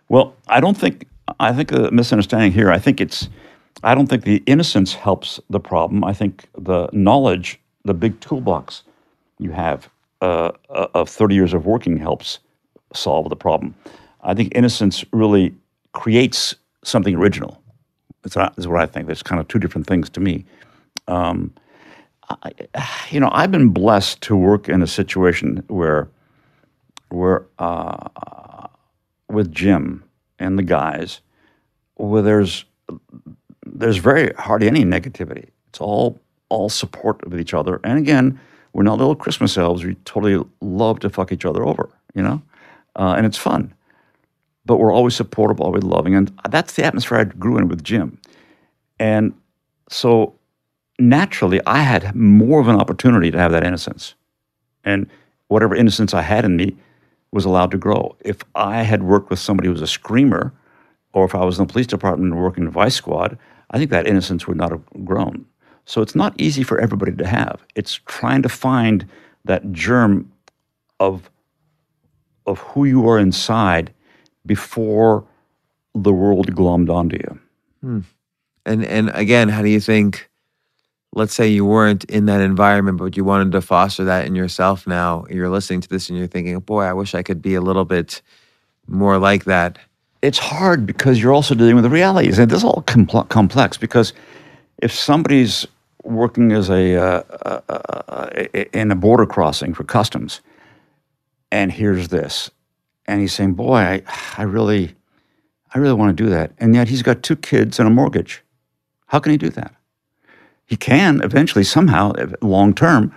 Well, I don't think, I think a misunderstanding here. I think it's, I don't think the innocence helps the problem. I think the knowledge, the big toolbox you have uh, of 30 years of working helps solve the problem. I think innocence really creates something original. That's what I- think. There's kind of two different things to me. Um, I, you know, I've been blessed to work in a situation where, where uh, with Jim and the guys, where there's there's very hardly any negativity. It's all all support of each other. And again, we're not little Christmas elves. We totally love to fuck each other over, you know, uh, and it's fun. But we're always supportive, always loving, and that's the atmosphere I grew in with Jim. And so naturally, I had more of an opportunity to have that innocence, and whatever innocence I had in me was allowed to grow. If I had worked with somebody who was a screamer, or if I was in the police department working in vice squad, I think that innocence would not have grown. So it's not easy for everybody to have. It's trying to find that germ of of who you are inside before the world glommed onto you. Hmm. And and again, how do you think? Let's say you weren't in that environment, but you wanted to foster that in yourself. Now you're listening to this and you're thinking, "Boy, I wish I could be a little bit more like that." it's hard because you're also dealing with the realities, and this is all compl- complex. Because if somebody's working as a uh, uh, uh, in a border crossing for customs, and hears this, and he's saying, "Boy, I, I really, I really want to do that," and yet he's got two kids and a mortgage. How can he do that? He can eventually, somehow, long term,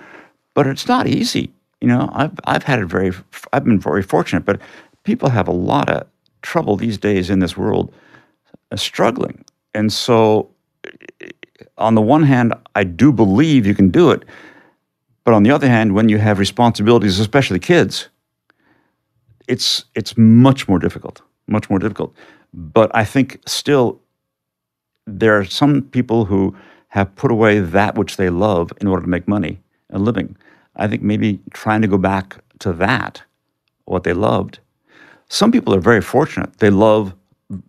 but it's not easy. You know, I've I've had it very, I've been very fortunate, but people have a lot of trouble these days in this world, uh, struggling, and so on the one hand, I do believe you can do it, but on the other hand, when you have responsibilities, especially kids, it's it's much more difficult, much more difficult. But I think still there are some people who have put away that which they love in order to make money and living. I think maybe trying to go back to that, what they loved. Some people are very fortunate; they love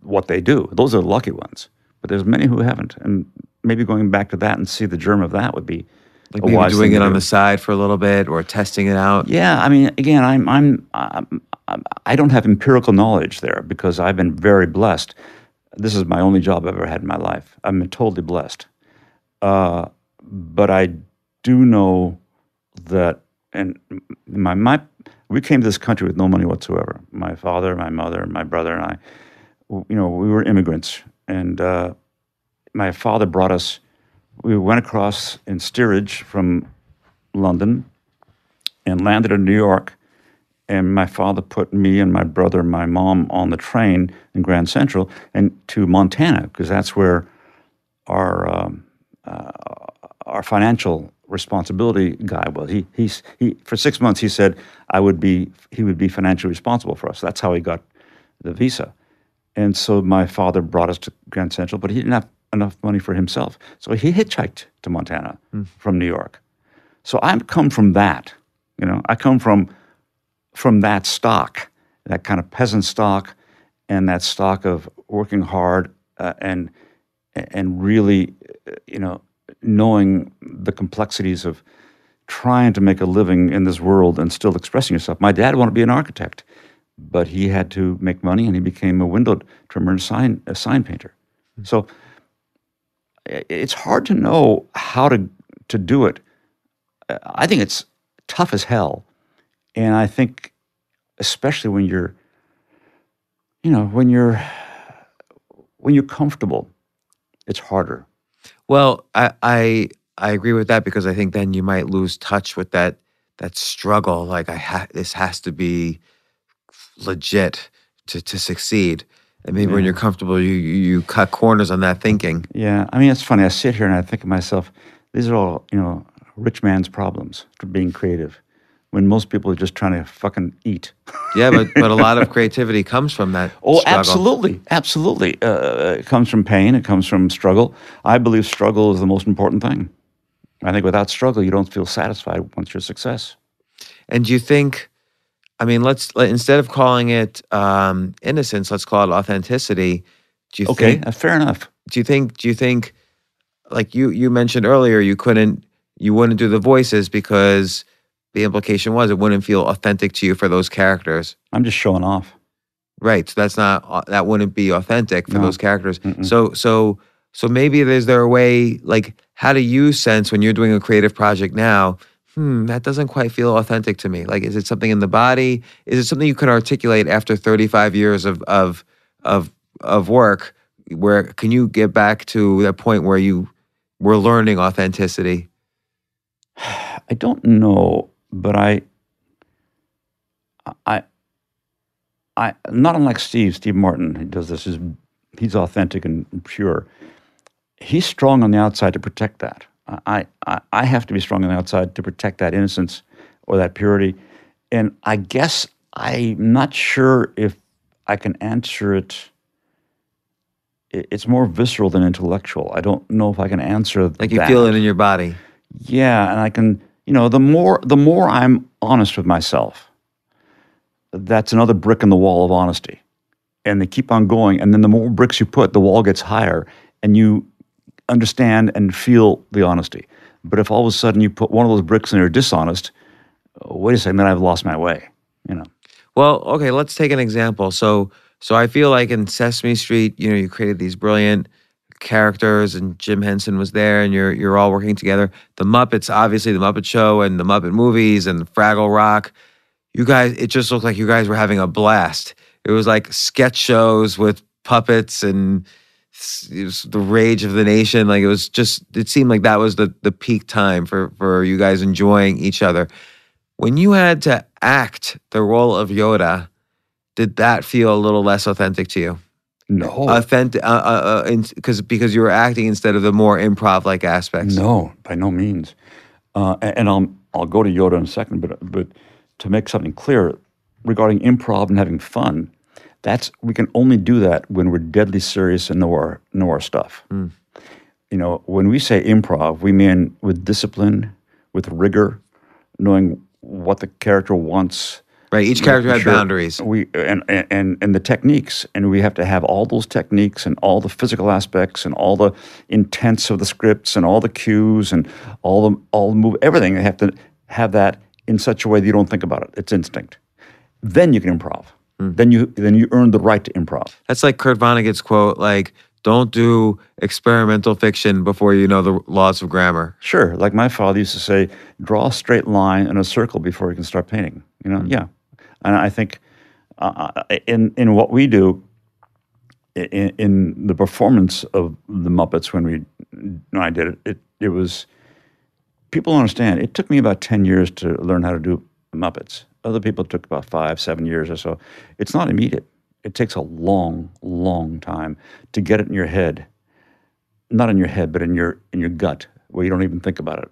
what they do. Those are the lucky ones. But there's many who haven't, and maybe going back to that and see the germ of that would be Like a maybe doing it on the side for a little bit or testing it out. Yeah, I mean, again, I'm, I'm, I'm, I'm don't have empirical knowledge there because I've been very blessed. This is my only job I've ever had in my life. I'm totally blessed. Uh, but I do know that, and my, my, we came to this country with no money whatsoever. My father, my mother, my brother, and I, you know, we were immigrants. And uh, my father brought us, we went across in steerage from London and landed in New York. And my father put me and my brother and my mom on the train in Grand Central and to Montana because that's where our um, uh, our financial responsibility guy was. He he's he for six months he said I would be he would be financially responsible for us. That's how he got the visa. And so my father brought us to Grand Central, but he didn't have enough money for himself. So he hitchhiked to Montana from New York. So I've come from that. You know, I come from from that stock, that kind of peasant stock, and that stock of working hard uh, and and really, uh, you know, knowing the complexities of trying to make a living in this world and still expressing yourself. My dad wanted to be an architect, but he had to make money, and he became a window trimmer and sign a sign painter. So i- it's hard to know how to to do it. I think it's tough as hell, and I think especially when you're, you know, when you're when you're comfortable, it's harder. Well, I, I I agree with that because I think then you might lose touch with that that struggle. Like I ha- this has to be legit to to succeed. And maybe when you're comfortable, you you you cut corners on that thinking. Yeah, I mean, it's funny. I sit here and I think of myself, these are all, you know, rich man's problems for being creative when most people are just trying to fucking eat. Yeah, but but a lot of creativity comes from that. Oh, struggle. absolutely. Absolutely. Uh, it comes from pain, it comes from struggle. I believe struggle is the most important thing. I think without struggle, you don't feel satisfied once you're success. And do you think? I mean, let's let, instead of calling it um, innocence, let's call it authenticity. Do you Okay, think? uh, fair enough. Do you think? Do you think? Like you you mentioned earlier, you couldn't you wouldn't do the voices because the implication was it wouldn't feel authentic to you for those characters. I'm just showing off. Right. So that's not that wouldn't be authentic for No. those characters. So so so maybe there's there a way like how do you sense when you're doing a creative project now? Hmm, that doesn't quite feel authentic to me. Like, is it something in the body? Is it something you can articulate after 35 years of of of of work? Where can you get back to that point where you were learning authenticity? I don't know, but I, I, I, not unlike Steve, Steve Martin, he does this. He's, he's authentic and pure. He's strong on the outside to protect that. I, I, I have to be strong on the outside to protect that innocence or that purity. And I guess I'm not sure if I can answer it. It- It's more visceral than intellectual. I don't know if I can answer Like you that. feel it in your body. Yeah, and I can, you know, the more the more I'm honest with myself, that's another brick in the wall of honesty. And they keep on going, and then the more bricks you put, the wall gets higher, and you understand and feel the honesty. But if all of a sudden you put one of those bricks and you're dishonest, oh, wait a second, then I've lost my way. You know. Well, okay, let's take an example. So, so I feel like in Sesame Street, you know, you created these brilliant characters, and Jim Henson was there, and you're you're all working together. The Muppets, obviously, the Muppet Show, and the Muppet movies, and Fraggle Rock. You guys, it just looked like you guys were having a blast. It was like sketch shows with puppets and it was the rage of the nation. Like it was just, it seemed like that was the the peak time for for you guys enjoying each other. When you had to act the role of Yoda, did that feel a little less authentic to you? No. Authentic, because uh, uh, because because you were acting instead of the more improv like aspects. No, by no means. Uh, and I'll I'll go to Yoda in a second, but but to make something clear regarding improv and having fun, that's we can only do that when we're deadly serious and know our know our stuff. Hmm. You know, when we say improv, we mean with discipline, with rigor, knowing what the character wants. Right. Each character had Sure. boundaries. We and, and and the techniques, and we have to have all those techniques and all the physical aspects and all the intents of the scripts and all the cues and all the all the move everything. They have to have that in such a way that you don't think about it. It's instinct. Then you can improv. Mm. Then you then you earn the right to improv. That's like Kurt Vonnegut's quote, like, "Don't do experimental fiction before you know the laws of grammar." Sure, like my father used to say, draw a straight line and a circle before you can start painting. You know, mm. yeah. And I think uh, uh, in in what we do, in, in the performance of the Muppets when we when I did it, it it was people don't understand. It took me about ten years to learn how to do Muppets. Other people took about five, seven years or so. It's not immediate. It takes a long, long time to get it in your head not in your head, but in your in your gut, where you don't even think about it.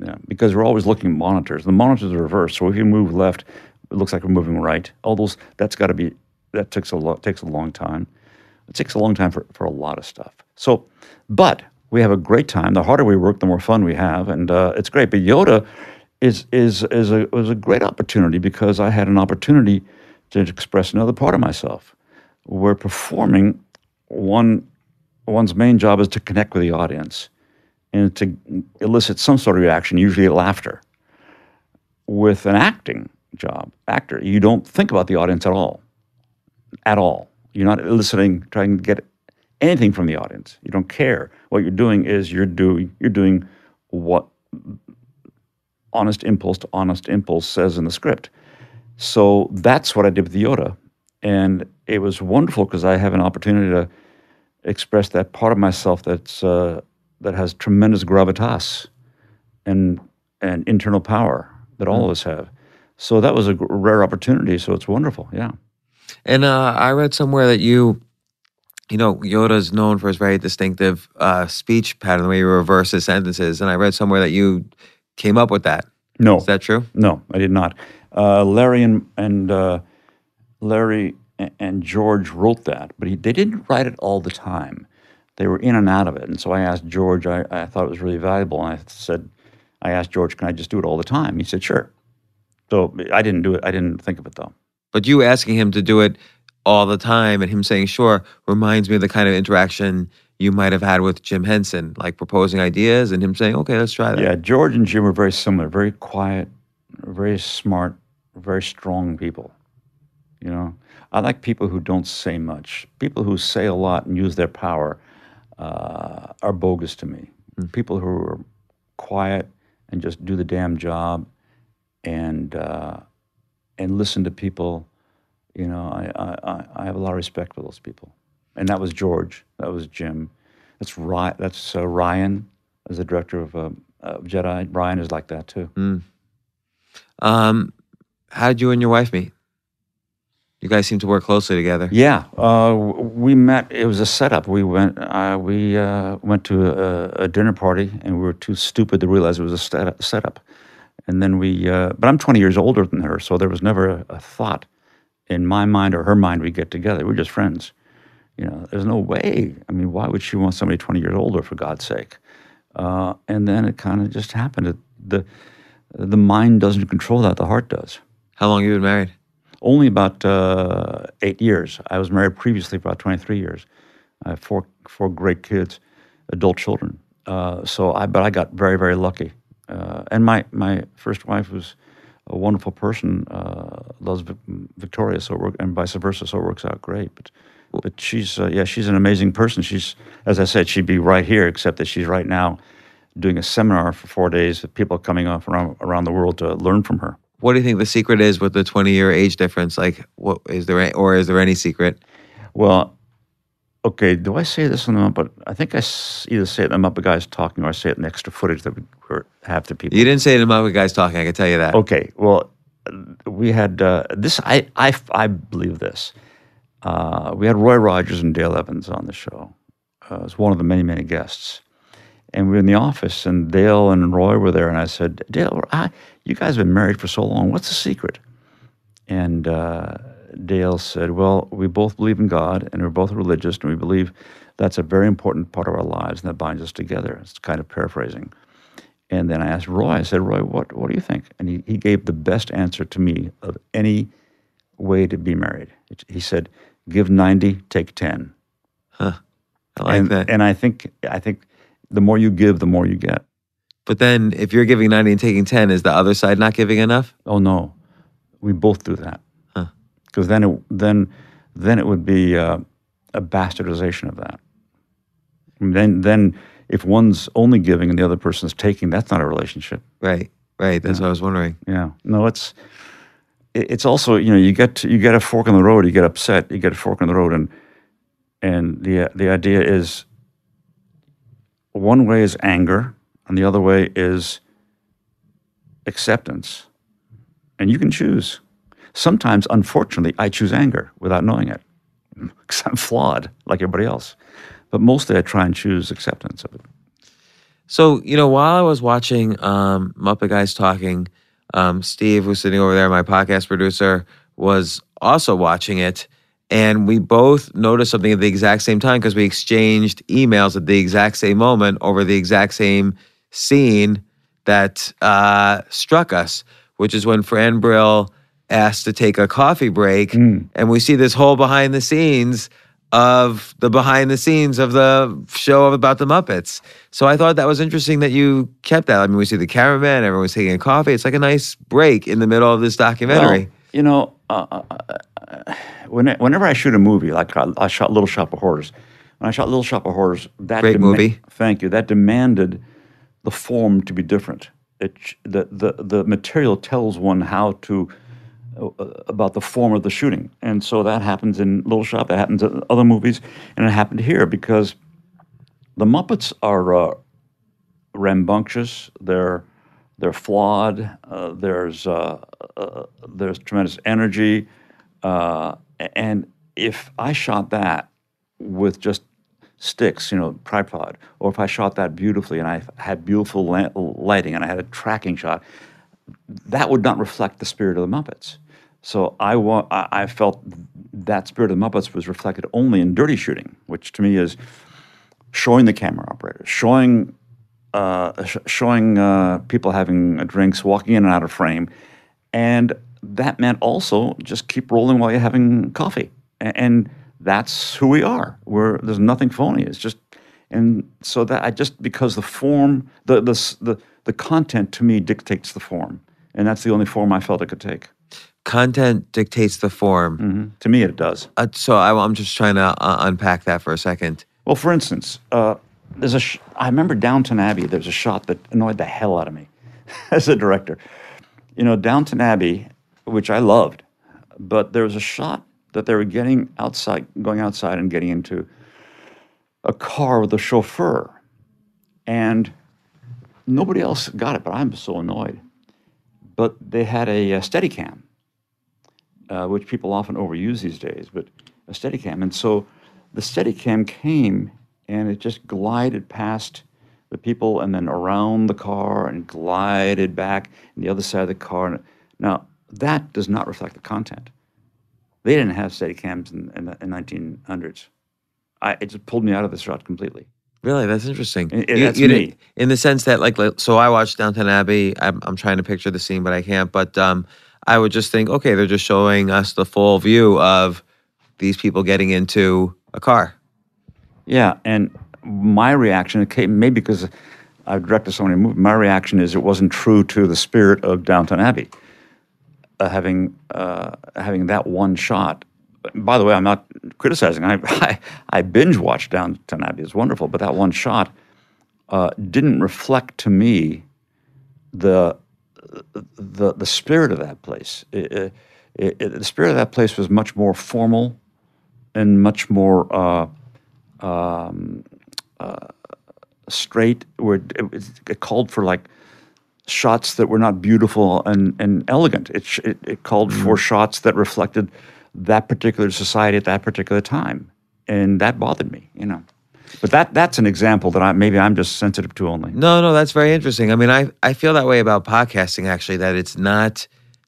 Yeah, because we're always looking at monitors. The monitors are reversed, so if you move left, it looks like we're moving right. All those that's got to be that takes a lot takes a long time. It takes a long time for, for a lot of stuff. So, but we have a great time. The harder we work, the more fun we have, and uh, it's great. But Yoda is is is a was a great opportunity because I had an opportunity to express another part of myself. Where performing, one one's main job is to connect with the audience and to elicit some sort of reaction, usually laughter. With an acting job, actor, you don't think about the audience at all. At all. You're not eliciting, trying to get anything from the audience. You don't care. What you're doing is you're doing you're doing what honest impulse to honest impulse says in the script. So that's what I did with Yoda, and it was wonderful because I have an opportunity to express that part of myself that's uh, that has tremendous gravitas and and internal power that all of us have. So that was a rare opportunity. So it's wonderful. Yeah. And uh, I read somewhere that you, you know, Yoda's known for his very distinctive uh, speech pattern, the way he reverses sentences. And I read somewhere that you came up with that. No, Is that true? no, I did not. Uh, Larry and and uh, Larry and George wrote that, but he, they didn't write it all the time. They were in and out of it, and so I asked George. I, I thought it was really valuable, and I said, I asked George, "Can I just do it all the time?" He said, "Sure." So I didn't do it. I didn't think of it though. But you asking him to do it all the time and him saying, sure, reminds me of the kind of interaction you might have had with Jim Henson, like proposing ideas and him saying, okay, let's try that. Yeah, George and Jim were very similar, very quiet, very smart, very strong people. You know, I like people who don't say much. People who say a lot and use their power uh, are bogus to me. People who are quiet and just do the damn job and uh, and listen to people. You know, I, I- I have a lot of respect for those people. And that was George. That was Jim. That's Rian. That's uh, Rian, as the director of, uh, of Jedi. Rian is like that too. Um, how did you and your wife meet? You guys seem to work closely together. Yeah, uh, we met. It was a setup. We went. Uh, we uh, went to a, a dinner party, and we were too stupid to realize it was a setup. And then we. Uh, but I'm 20 years older than her, so there was never a, a thought in my mind or her mind we'd get together. We're just friends. You know, there's no way. I mean, why would she want somebody 20 years older for God's sake? Uh, and then it kind of just happened. It, the the mind doesn't control that. The heart does. How long have you been married? Only about uh, eight years. I was married previously for about 23 years. I have four four great kids, adult children. Uh, so I, but I got very very lucky. Uh, and my my first wife was a wonderful person. Uh, loves Victoria, so it work, and vice versa. So it works out great. But but she's uh, yeah, she's an amazing person. She's as I said, she'd be right here, except that she's right now doing a seminar for four days with people coming off around around the world to learn from her. What do you think the secret is with the 20 year age difference? Like, what is there, or is there any secret? Well, okay. Do I say this in the Muppet? I think I either say it in the Muppet Guys talking or I say it in extra footage that we have to people. You didn't say it about guys talking. I can tell you that. Okay. Well, we had uh, this. I, I I believe this. Uh, we had Roy Rogers and Dale Evans on the show uh, was one of the many many guests, and we were in the office, and Dale and Roy were there, and I said, Dale, I, you guys have been married for so long. What's the secret? And uh, Dale said, Well, we both believe in God and we're both religious, and we believe that's a very important part of our lives and that binds us together. It's kind of paraphrasing. And then I asked Roy, I said, Roy, what, what do you think? And he, he gave the best answer to me of any way to be married. He said, Give 90, take 10. I like and, that. and I think I think the more you give, the more you get. but then if you're giving 90 and taking 10, is the other side not giving enough? Oh no, we both do that. Huh. Because then it then then it would be uh, a bastardization of that. And then then if one's only giving and the other person's taking, that's not a relationship. Right, right. That's what I was wondering. Yeah. No, it's it- it's also you know you get you get a fork in the road, you get upset, you get a fork in the road, and and the the idea is one way is anger, and the other way is acceptance, and you can choose. Sometimes, unfortunately, I choose anger without knowing it because I'm flawed like everybody else. But mostly, I try and choose acceptance of it. So, you know, while I was watching um, Muppet Guys talking, um, Steve, who's sitting over there, my podcast producer, was also watching it. And we both noticed something at the exact same time because we exchanged emails at the exact same moment over the exact same scene that uh, struck us, which is when Fran Brill asked to take a coffee break. And we see this whole behind the scenes of the behind the scenes of the show about the Muppets. So I thought that was interesting that you kept that. I mean, we see the cameraman, everyone's taking a coffee. It's like a nice break in the middle of this documentary. Well, you know, uh, uh, uh, when, whenever I shoot a movie, like I, I shot Little Shop of Horrors, when I shot Little Shop of Horrors, that Great movie. Thank you. That demanded the form to be different. It the the the material tells one how to about the form of the shooting, and so that happens in Little Shop. That happens in other movies, and it happened here because the Muppets are uh, rambunctious. They're they're flawed. Uh, there's uh, uh, there's tremendous energy, uh, and if I shot that with just sticks, you know, tripod, or if I shot that beautifully and I had beautiful la- lighting and I had a tracking shot, that would not reflect the spirit of the Muppets. So I, wa- I felt that spirit of the Muppets was reflected only in dirty shooting, which to me is showing the camera operator, showing uh, sh- showing uh, people having drinks, walking in and out of frame, and that meant also just keep rolling while you're having coffee, A- and that's who we are. We're there's nothing phony. It's just, and so that I just because the form, the the the, the content to me dictates the form, and that's the only form I felt it could take. Content dictates the form. hmm To me, it does. Uh, so I, I'm just trying to uh, unpack that for a second. Well, for instance, uh, there's a. Sh- I remember Downton Abbey. There's a shot that annoyed the hell out of me as a director. You know, Downton Abbey, which I loved, but there was a shot that they were getting outside, going outside, and getting into a car with a chauffeur, and nobody else got it. But I'm so annoyed. But they had a, uh Steadicam, uh, which people often overuse these days, but a Steadicam. And so the Steadicam came and it just glided past the people and then around the car and glided back on the other side of the car. Now, that does not reflect the content. They didn't have Steadicams in, in the in 1900s. I, it just pulled me out of the shot completely. Really, that's interesting. I- I- that's me. in the sense that, like, like, so I watched Downton Abbey. I'm, I'm trying to picture the scene, but I can't. But um, I would just think, okay, they're just showing us the full view of these people getting into a car. Yeah, and my reaction, maybe because I've directed so many movies, my reaction is it wasn't true to the spirit of Downton Abbey. Uh, having uh, having that one shot. By the way, I'm not criticizing. I I, I binge watched Downton Abbey. It's wonderful, but that one shot uh, didn't reflect to me the the the spirit of that place. It, it, it, the spirit of that place was much more formal and much more. Uh, um, uh straight where it, called for like shots that were not beautiful and, and elegant. It, it, it called mm-hmm. for shots that reflected that particular society at that particular time. And that bothered me, you know. But that that's an example that I maybe I'm just sensitive to only. No, no, that's very interesting. I mean, I, I feel that way about podcasting, actually, that it's not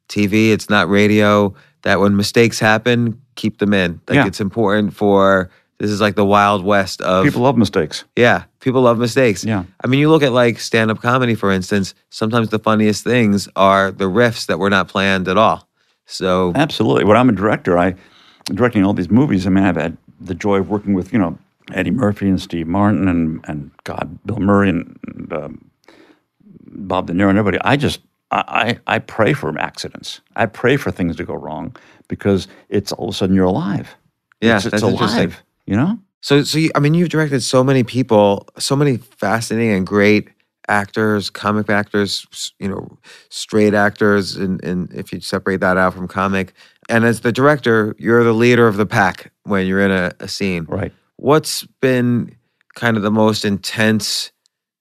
TV, it's not radio, that when mistakes happen, keep them in. Like, Yeah. it's important for this is like the wild west of People love mistakes. Yeah, people love mistakes. Yeah. I mean, you look at like stand up comedy, for instance, sometimes the funniest things are the riffs that were not planned at all. So, Absolutely. When I'm a director, I directing all these movies. I mean, I've had the joy of working with you know Eddie Murphy and Steve Martin and and God Bill Murray and, and um, Bob De Niro and everybody. I just I, I I pray for accidents. I pray for things to go wrong because it's all of a sudden you're alive. Yeah, it's, it's alive. You know. so, so you, I mean, you've directed so many people, so many fascinating and great actors, comic actors, you know, straight actors, and, and if you separate that out from comic. And as the director, you're the leader of the pack when you're in a, a scene. Right. What's been kind of the most intense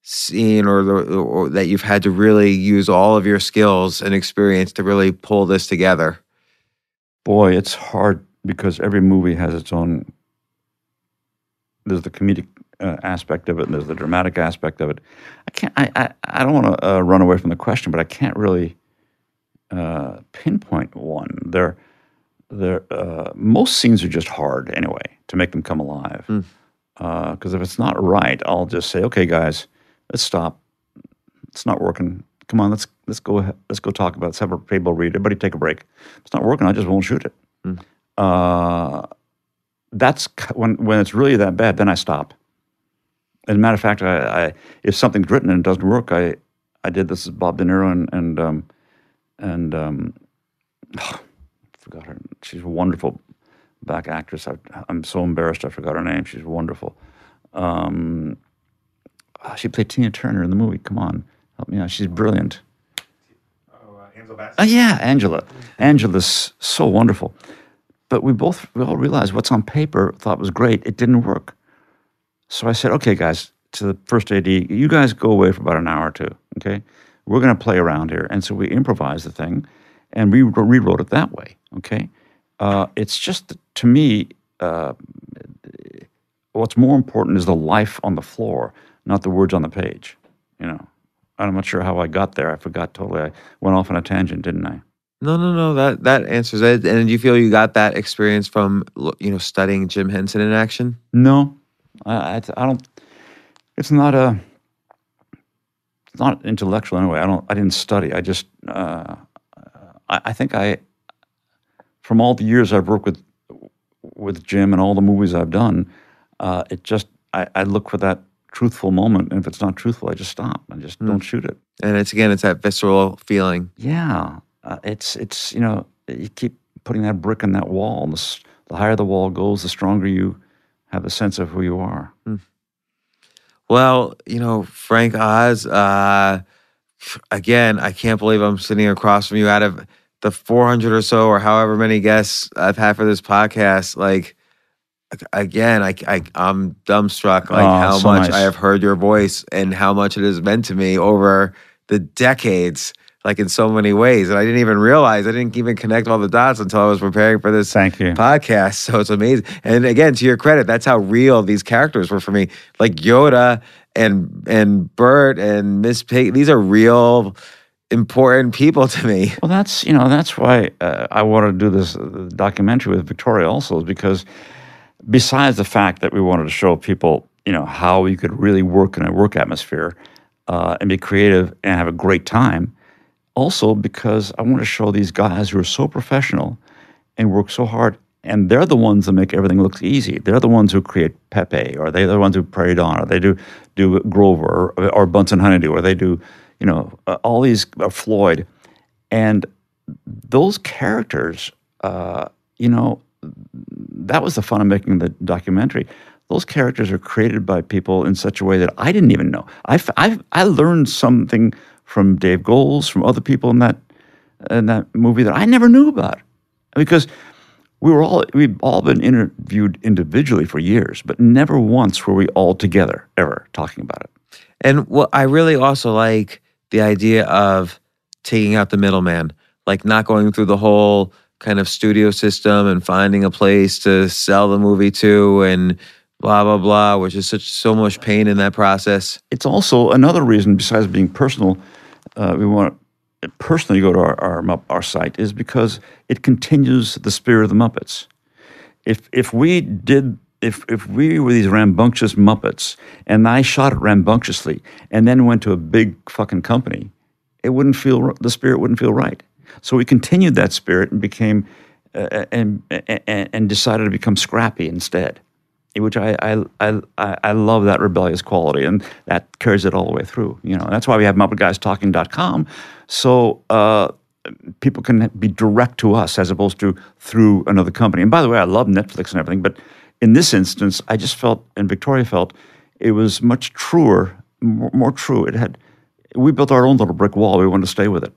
scene or, the, or that you've had to really use all of your skills and experience to really pull this together? Boy, it's hard because every movie has its own. There's the comedic uh, aspect of it, and there's the dramatic aspect of it. I can't. I I, I don't want to uh, run away from the question, but I can't really uh, pinpoint one. There, there. Uh, most scenes are just hard anyway to make them come alive. Because if it's not right, I'll just say, "Okay, guys, let's stop. It's not working. Come on, let's let's go ahead, let's go talk about it. Let's have a table read. Everybody take a break. If it's not working. I just won't shoot it. Uh, that's when when it's really that bad. Then I stop. As a matter of fact, I, I if something's written and it doesn't work, I I did this with Bob De Niro and and um, and um, oh, forgot her. She's a wonderful. Back actress. I, I'm so embarrassed I forgot her name. She's wonderful. Um, ah, she played Tina Turner in the movie. Come on, help me out. She's brilliant. Oh, yeah, Angela. Angela's so wonderful. But we both we all realized what's on paper thought was great. It didn't work. So I said, okay, guys, to the first AD, you guys go away for about an hour or two. Okay, we're going to play around here, and so we improvised the thing, and we rewrote it that way. Okay, uh, it's just to me, uh, what's more important is the life on the floor, not the words on the page. You know, I'm not sure how I got there. I forgot totally. I went off on a tangent, didn't I? No, no, no. That that answers it. And do you feel you got that experience from you know studying Jim Henson in action? No, I, I, I don't. It's not a. It's not intellectual anyway. I don't. I didn't study. I just. Uh, I, I think I. From all the years I've worked with, with Jim and all the movies I've done, uh, it just I, I look for that truthful moment, and if it's not truthful, I just stop. I just don't shoot it. And it's again, it's that visceral feeling. Yeah, uh, it's it's you know you keep putting that brick in that wall. and The, the higher the wall goes, the stronger you have a sense of who you are. Well, you know, Frank Oz, uh, again, I can't believe I'm sitting across from you out of the 400 or so or however many guests I've had for this podcast. Like, again, I, I, I'm dumbstruck like Oh, how so much nice. I have heard your voice and how much it has meant to me over the decades, like in so many ways. And I didn't even realize, I didn't even connect all the dots until I was preparing for this Thank you. podcast. So it's amazing. And again, to your credit, that's how real these characters were for me. Like Yoda and and Bert and Miss Pig. These are real important people to me. Well, that's you know that's why uh, I wanted to do this uh, documentary with Victoria also, is because besides the fact that we wanted to show people you know how you could really work in a work atmosphere uh, and be creative and have a great time, also because I want to show these guys who are so professional and work so hard. And they're the ones that make everything look easy. They're the ones who create Pepe, or they're the ones who Prairie Dawn, or they do do Grover, or, or Bunsen Honeydew, or they do, you know, uh, all these uh, Floyd, and those characters, uh, you know, that was the fun of making the documentary. Those characters are created by people in such a way that I didn't even know. I I learned something from Dave Goelz, from other people in that in that movie that I never knew about, because we were all we've all been interviewed individually for years, but never once were we all together ever talking about it. And what I really also like the idea of taking out the middleman, like not going through the whole kind of studio system and finding a place to sell the movie to and blah blah blah, which is such so much pain in that process. it's also another reason besides being personal uh, we want to personally go to our, our our site is because it continues the spirit of the muppets if if we did if if we were these rambunctious muppets and i shot it rambunctiously and then went to a big fucking company it wouldn't feel the spirit wouldn't feel right so we continued that spirit and became uh, and, and and decided to become scrappy instead which I, I, I, I I love that rebellious quality, and that carries it all the way through. You know, that's why we have MuppetGuysTalking.com, so uh, people can be direct to us as opposed to through another company. And by the way, I love Netflix and everything, but in this instance, I just felt, and Victoria felt, it was much truer, more, more true. It had, we built our own little brick wall. We wanted to stay with it.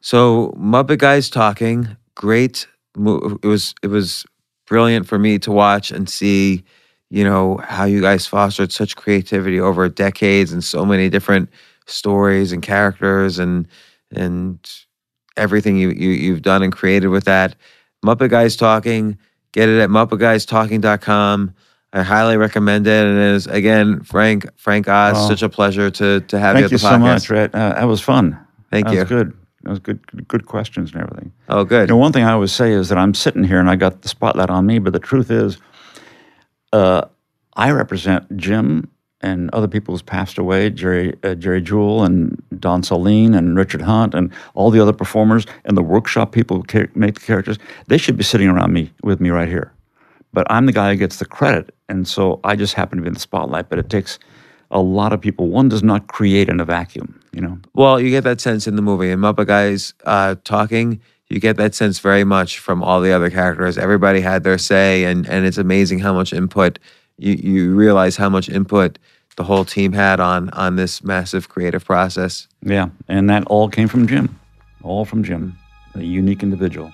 So Muppet Guys talking, great. It was it was brilliant for me to watch and see, you know, how you guys fostered such creativity over decades and so many different stories and characters and and everything you, you you've done and created with that. Muppet Guys talking, get it at muppetguystalking.com. I highly recommend it. And it is again, Frank Frank Oz, Oh. such a pleasure to to have you Thank at you the so podcast. much, Rhett. Uh, that was fun. Thank that you. That was good. That was good. Good questions and everything. Oh, good. You know, one thing I always say is that I'm sitting here and I got the spotlight on me, but the truth is, uh, I represent Jim and other people who's passed away, Jerry uh, Jerry Juhl and Don Sahlin and Richard Hunt and all the other performers and the workshop people who ca- make the characters. They should be sitting around me with me right here, but I'm the guy who gets the credit, and so I just happen to be in the spotlight. But it takes a lot of people. One does not create in a vacuum, you know. Well, you get that sense in the movie. And Muppet Guys uh, talking, you get that sense very much from all the other characters. Everybody had their say, and and it's amazing how much input you you realize how much input the whole team had on on this massive creative process. Yeah, and that all came from Jim, all from Jim, a unique individual.